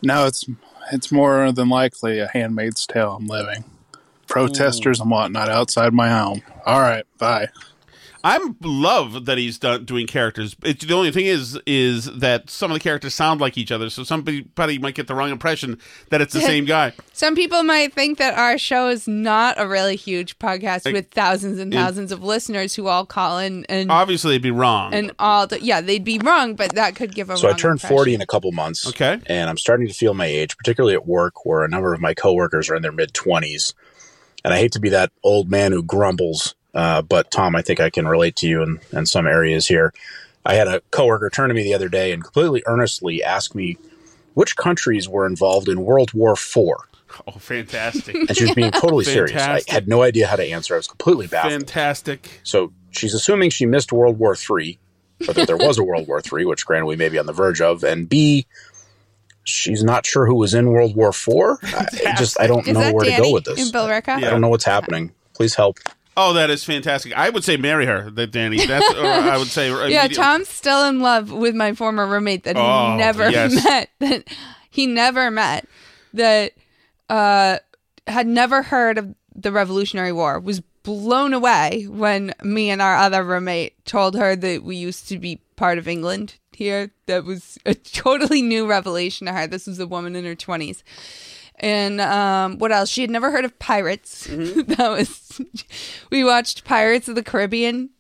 Now it's it's more than likely a Handmaid's Tale I'm living. Protesters hmm. and whatnot outside my home. All right, bye. I love that he's done, doing characters. It's, the only thing is is that some of the characters sound like each other, so somebody probably might get the wrong impression that it's the same guy. Some people might think that our show is not a really huge podcast Like, with thousands and it- thousands of listeners who all call in and Obviously, it'd be wrong. and all. The, yeah, they'd be wrong, but that could give a So I turned impression. 40 in a couple months. Okay. And I'm starting to feel my age, particularly at work where a number of my coworkers are in their mid 20s. And I hate to be that old man who grumbles, uh, but Tom, I think I can relate to you in, in some areas here. I had a coworker turn to me the other day and completely earnestly ask me which countries were involved in World War IV. Oh, fantastic! And she was being totally serious. I had no idea how to answer. I was completely baffled. Fantastic. So she's assuming she missed World War III, or that there was a World War III, which granted we may be on the verge of, and B, she's not sure who was in World War IV. I I just I don't Is know where Danny to go with this. in Billerica? I don't know what's happening. Please help. Oh, that is fantastic. I would say marry her, that Danny. That's or I would say yeah, Tom's still in love with my former roommate that he Oh, never yes. met. That he never met. That uh, had never heard of the Revolutionary War. Was blown away when me and our other roommate told her that we used to be part of England here. That was a totally new revelation to her. This was a woman in her twenties. And um, what else? She had never heard of pirates. Mm-hmm. that was. We watched Pirates of the Caribbean,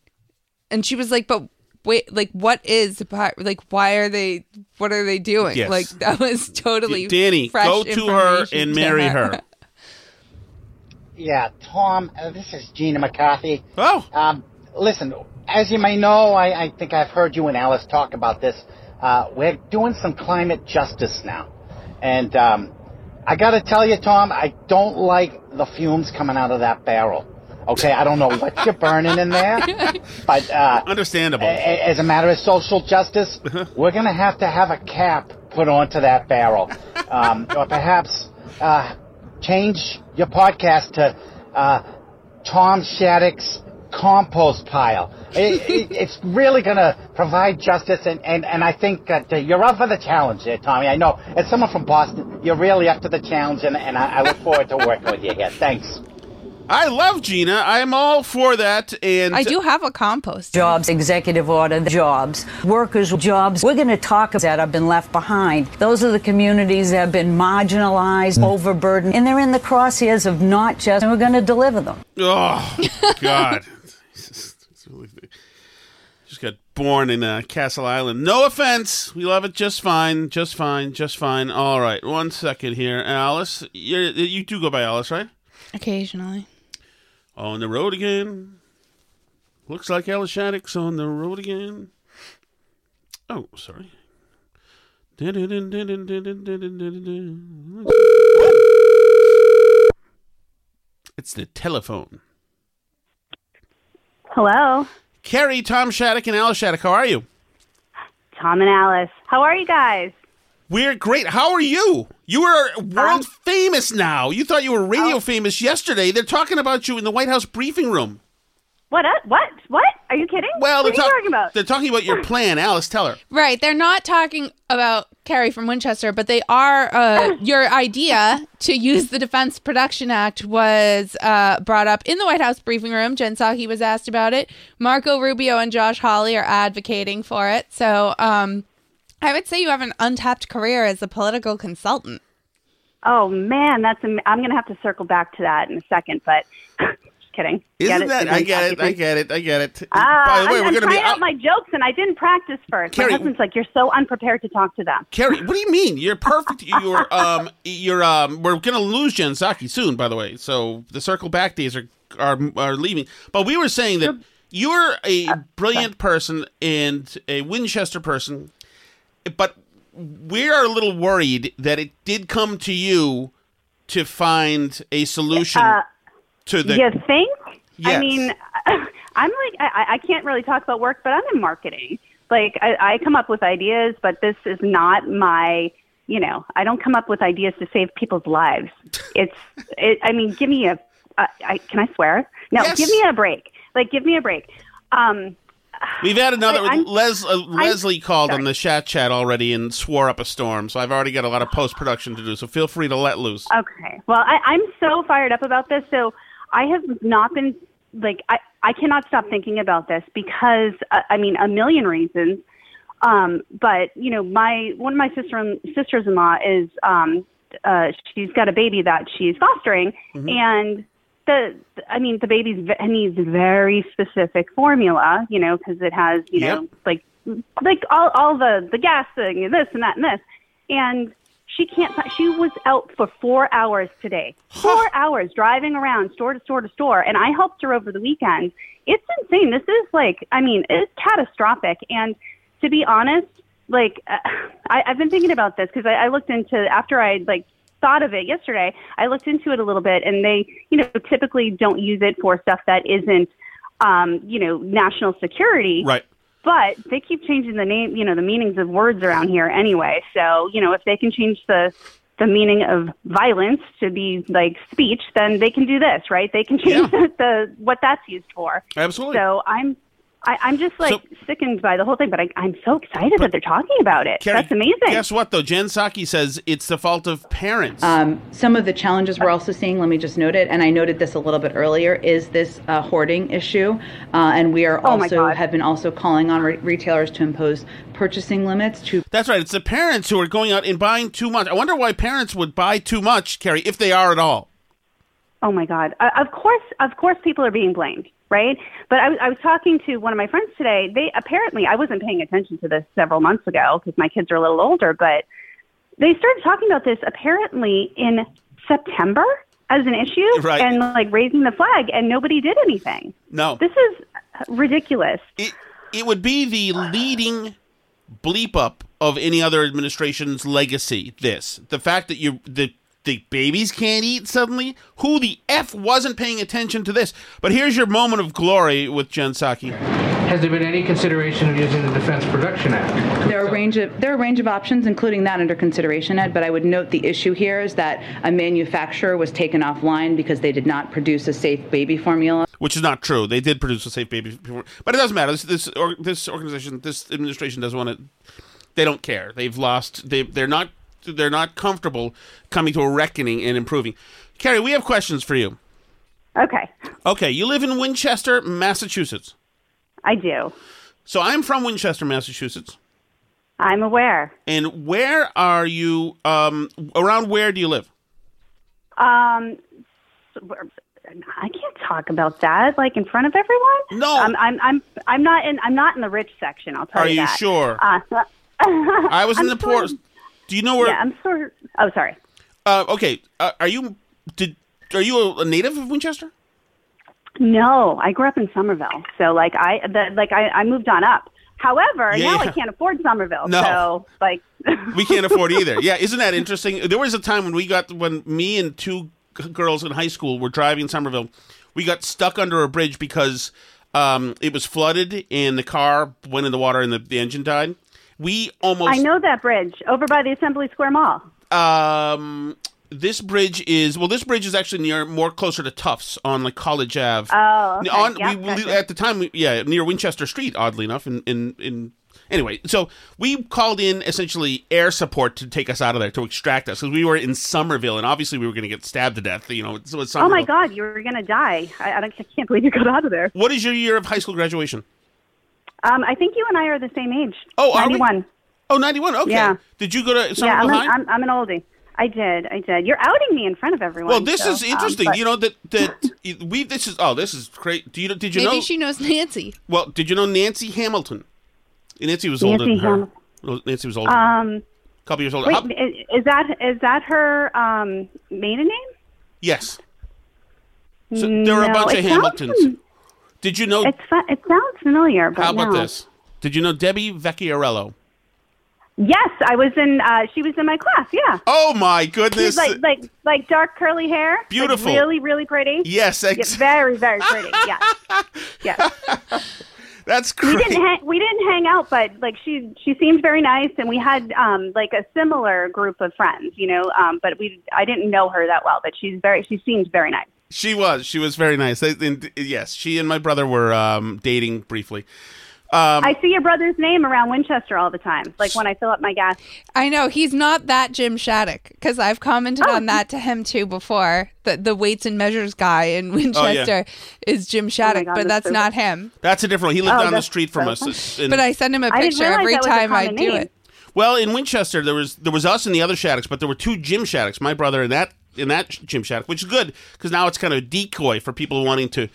and she was like, "But wait, like, what is like? Why are they? What are they doing? Yes. Like, that was totally Danny, fresh go to her and to marry her. Yeah, Tom, uh, this is Gina McCarthy. Oh. Um, listen, as you may know, I, I think I've heard you and Alice talk about this. Uh, we're doing some climate justice now. And um, I got to tell you, Tom, I don't like the fumes coming out of that barrel. Okay, I don't know what you're burning in there, but uh, understandable. as a matter of social justice, we're going to have to have a cap put onto that barrel, um, or perhaps uh, change your podcast to uh, Tom Shattuck's compost pile. It, it, it's really going to provide justice, and, and, and I think that uh, you're up for the challenge there, Tommy. I know, as someone from Boston, you're really up to the challenge, and, and I, I look forward to working with you here. Thanks. I love Gina. I'm all for that. And I do have a compost. Jobs, executive order jobs, workers' jobs. We're going to talk about that have been left behind. Those are the communities that have been marginalized, overburdened, and they're in the crosshairs of not just, and we're going to deliver them. Oh God! It's really- just got born in uh, Castle Island. No offense, we love it just fine, just fine, just fine. All right, one second here, Alice. You, you do go by Alice, right? Occasionally. On the road again. Looks like Alice Shattuck's on the road again. Oh, sorry. It's the telephone. Hello, Carrie, Tom Shattuck, and Alice Shattuck. How are you? Tom and Alice. How are you guys? We're great. How are you? You are world famous now. You thought you were radio oh. famous yesterday. They're talking about you in the White House briefing room. What? Uh, what? What? Are you kidding? Well, what are they're, you talking about? they're talking about your plan. Alice, tell her. Right. They're not talking about Carrie from Winchester, but they are. Uh, your idea to use the Defense Production Act was uh, brought up in the White House briefing room. Jen Psaki was asked about it. Marco Rubio and Josh Hawley are advocating for it. So um, I would say you have an untapped career as a political consultant. Oh man, that's. Am- I'm gonna have to circle back to that in a second, but just kidding. Isn't it? that? I get it. I get it. I get it. Ah, By the way, I'm, we're going to be out my jokes, and I didn't practice first. Carrie- my husband's like, "You're so unprepared to talk to them." Carrie, what do you mean? You're perfect. You're um, you're um. We're gonna lose Jen Psaki soon, by the way. So the circle back days are are are leaving. But we were saying that you're a brilliant person and a Winchester person, but we are a little worried that it did come to you to find a solution Uh, to the. you think? I mean, I'm like, I, I can't really talk about work, but I'm in marketing. Like, I, I come up with ideas, but this is not my, you know, I don't come up with ideas to save people's lives. It's, it, I mean, give me a, I, I, can I swear? No, Yes. give me a break. Like, give me a break. Um, We've had another. Les, uh, I'm- Leslie called on the chat chat already and swore up a storm. So I've already got a lot of post production to do. So feel free to let loose. Okay. Well, I, I'm so fired up about this. So I have not been like I, I cannot stop thinking about this because uh, I mean a million reasons. Um, but you know, my one of my sister sisters in law is um, uh, she's got a baby that she's fostering, Mhm. and the I mean the baby's needs very specific formula, you know, because it has you know like like all all the the gas thing and this and that and this, and she can't. She was out for four hours today. Four hours driving around store to store to store, and I helped her over the weekend. It's insane. This is like, I mean, it's catastrophic. And to be honest, like, uh, I, I've been thinking about this because I, I looked into after I like thought of it yesterday. I looked into it a little bit, and they, you know, typically don't use it for stuff that isn't, um, you know, national security. Right. But they keep changing the name, you know, the meanings of words around here anyway. So, you know, if they can change the the meaning of violence to be like speech, then they can do this, right? They can change the, the what that's used for. Absolutely. So I'm. I, I'm just like sickened by the whole thing, but I, I'm so excited that they're talking about it. Carrie, That's amazing. Guess what, though? Jen Psaki says it's the fault of parents. Um, some of the challenges we're also seeing, let me just note it, and I noted this a little bit earlier, is this uh, hoarding issue. Uh, and we are Oh also have been also calling on re- retailers to impose purchasing limits to That's right. It's the parents who are going out and buying too much. I wonder why parents would buy too much, Carrie, if they are at all. Oh my God! Uh, of course, of course, people are being blamed, right? But I was, I was talking to one of my friends today. They apparently, I wasn't paying attention to this several months ago because my kids are a little older, but they started talking about this apparently in September as an issue Right. and like raising the flag, and nobody did anything. No. This is ridiculous. It, it would be the leading bleep up of any other administration's legacy. This the fact that you the the babies can't eat suddenly. Who the f wasn't paying attention to this? But here's your moment of glory with Jen Psaki. Has there been any consideration of using the Defense Production Act? There are a range of there are a range of options, including that under consideration, Ed. But I would note the issue here is that a manufacturer was taken offline because they did not produce a safe baby formula. Which is not true. They did produce a safe baby, before- but it doesn't matter. This this, or, this organization, this administration doesn't want to. They don't care. They've lost. They they're not they're not comfortable coming to a reckoning and improving. Carrie, we have questions for you. Okay, Okay, you live in Winchester, Massachusetts. I do. So I'm from Winchester, Massachusetts. I'm aware. And where are you? Um, around where do you live? Um, I can't talk about that like in front of everyone. No, I'm I'm I'm, I'm not in I'm not in the rich section. I'll tell Are you Are you that. sure? Uh, I was in I'm the sort poor. Do you know where? Yeah, I'm sort. Oh, sorry. Uh, okay, uh, are you? Did are you a, a native of Winchester? No, I grew up in Somerville, so like I the, like I, I moved on up. However, Yeah, now yeah. I can't afford Somerville. No. So like We can't afford either. Yeah, isn't that interesting? There was a time when we got when me and two g- girls in high school were driving in Somerville. We got stuck under a bridge because um, it was flooded and the car went in the water and the, the engine died. We almost I know that bridge over by the Assembly Square Mall. Um, this bridge is well. This bridge is actually near more closer to Tufts on like College Ave. Oh, okay. on Yep, we, gotcha. at the time, we, yeah, near Winchester Street. Oddly enough, in in in. Anyway, so we called in essentially air support to take us out of there to extract us because we were in Somerville and obviously we were going to get stabbed to death. You know, so it's Oh my God, you were gonna die. I, I, don't, I can't believe you got out of there. What is your year of high school graduation? Um, I think you and I are the same age. Oh, are we? 91. Oh, 91. Okay. Yeah. Did you go to Yeah, I'm High? an, I'm, I'm an oldie. I did. I did. You're outing me in front of everyone. well, this so, is um, interesting. but- you know that that we this is oh this is great. Do you did you know Maybe know? she knows Nancy. Well, did you know Nancy Hamilton? Nancy was older Nancy than her. Hamilton. Well, Nancy was older. Um, a couple years older. wait, How- is, is that is that her um, maiden name? yes. So there are a No, bunch it of sounds- Hamiltons. Did you know? It's fu- it sounds familiar, but how about no. this? Did you know Debbie Vecchiarello? Yes, I was in. Uh, she was in my class. Yeah. Oh my goodness! She's like like like dark curly hair. like Beautiful. really really pretty. Yes, Yeah, very very pretty. Yes. Yes. That's We great. didn't hang, we didn't hang out, but like she she seemed very nice, and we had um like a similar group of friends, you know. Um, but we I didn't know her that well, but she's very she seemed very nice. She was. She was very nice. They- and, yes, she and my brother were um, dating briefly. Um, I see your brother's name around Winchester all the time, like when I fill up my gas. I know he's not that Jim Shattuck because I've commented Oh. on that to him too before. The the weights and measures guy in Oh, Winchester is Jim Shattuck, God, but that's that's so not him. that's a different. One. He lived Oh, down the street from so us. and- But I send him a picture every that was a time I do name. it. Well, in Winchester, there was there was us and the other Shattucks, but there were two Jim Shattucks, my brother and that in that Jim Shattuck, which is good because now it's kind of a decoy for people wanting to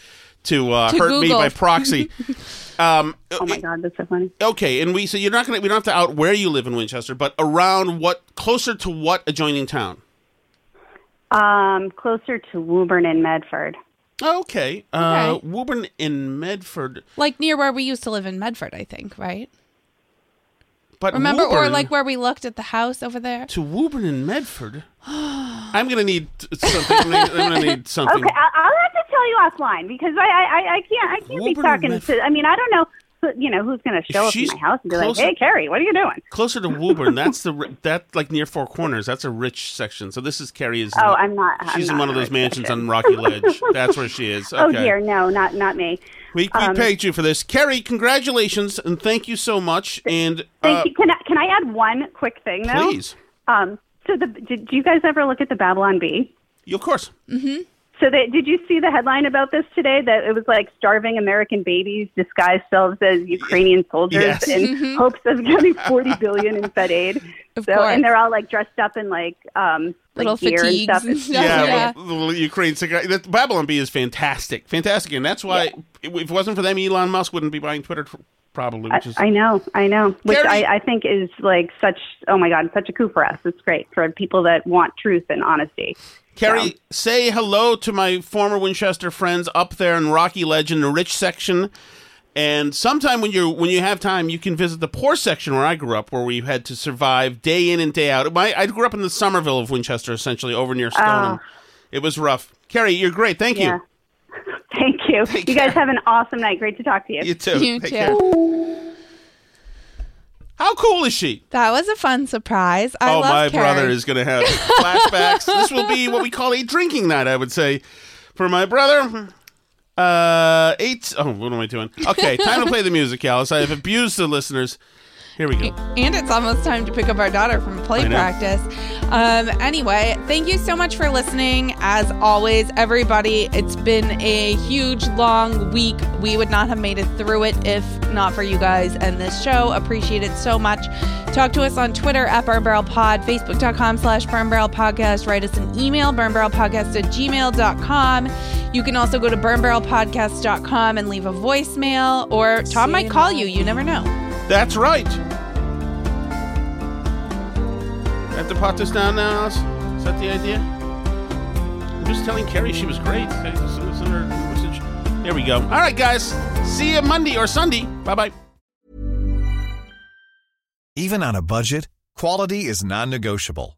to, uh, To hurt me by proxy. um, Oh my God, that's so funny. okay, and we so you're not gonna we don't have to out where you live in Winchester, but around what closer to what adjoining town? Um, closer to Woburn and Medford. Okay, uh, Okay. Woburn in Medford, Like near where we used to live in Medford, I think, right? But Remember, or like where we looked at the house over there. to Woburn and Medford. I'm gonna need something. I'm gonna, I'm gonna need something. Okay, I- I'll have to tell you offline because I I, I- I can't I can't be talking Medford. to. I mean, I don't know. you know, who's going to show up in my house and be closer- like, "Hey, Carrie, what are you doing?" Closer to Woburn, that's the that like near Four Corners. That's a rich section. So this is Carrie. Is Oh, I'm not. I'm She's in not one of those mansions section. on Rocky Ledge. That's where she is. Oh, okay. Oh dear, no, not not me. We, we Um, paid you for this, Carrie. Congratulations and thank you so much. And Thank uh, you. Can I, can I add one quick thing though? Please. Um, so the did you guys ever look at the Babylon Bee? of course. Mm-hmm. So they, did you see the headline about this today? That it was like starving American babies disguise themselves as Ukrainian soldiers Yes. in Mhm. hopes of getting forty billion in Fed aid. Of so course. and they're all like dressed up in like um like Little gear and fatigues stuff. and stuff. yeah, Yeah. well, the little Ukraine cigar. The Babylon Bee is fantastic, fantastic, and that's why if it wasn't for them, Elon Musk wouldn't be buying Twitter, probably. Which is I know, I know, which Carrie- I, I think is like such. Oh my God, such a coup for us. It's great for people that want truth and honesty. Carrie, say hello to my former Winchester friends up there in Rocky Legend, in the rich section. And sometime when you when you have time, you can visit the poor section where I grew up, where we had to survive day in and day out. My, I grew up in the Somerville of Winchester, essentially over near Stoneham. Oh. it was rough. Carrie, you're great. Thank Yeah. you. Thank you. you guys have an awesome night. Great to talk to you. You too. Take care. How cool is she? That was a fun surprise. I oh, love my Carrie. brother is going to have flashbacks. this will be what we call a drinking night, I would say, for my brother. Uh, eight. Oh, what am I doing? Okay, time to play the music, Alice. I have abused the listeners. Here we go. And it's almost time to pick up our daughter from play practice. Um, anyway, thank you so much for listening. As always, everybody, it's been a huge, long week. We would not have made it through it if not for you guys and this show. Appreciate it so much. Talk to us on Twitter at Burn Barrel Pod, Facebook.com slash Burn Barrel Podcast. Write us an email, burnbarrelpodcast at gmail.com. You can also go to burnbarrelpodcast.com and leave a voicemail, or Tom might call you. You never know. That's right. I have to pot this down now, Alice? Is that the idea? I'm just telling Carrie she was great. Okay, just send her message. There we go. All right, guys. See you Monday or Sunday. Bye bye. Even on a budget, quality is non-negotiable.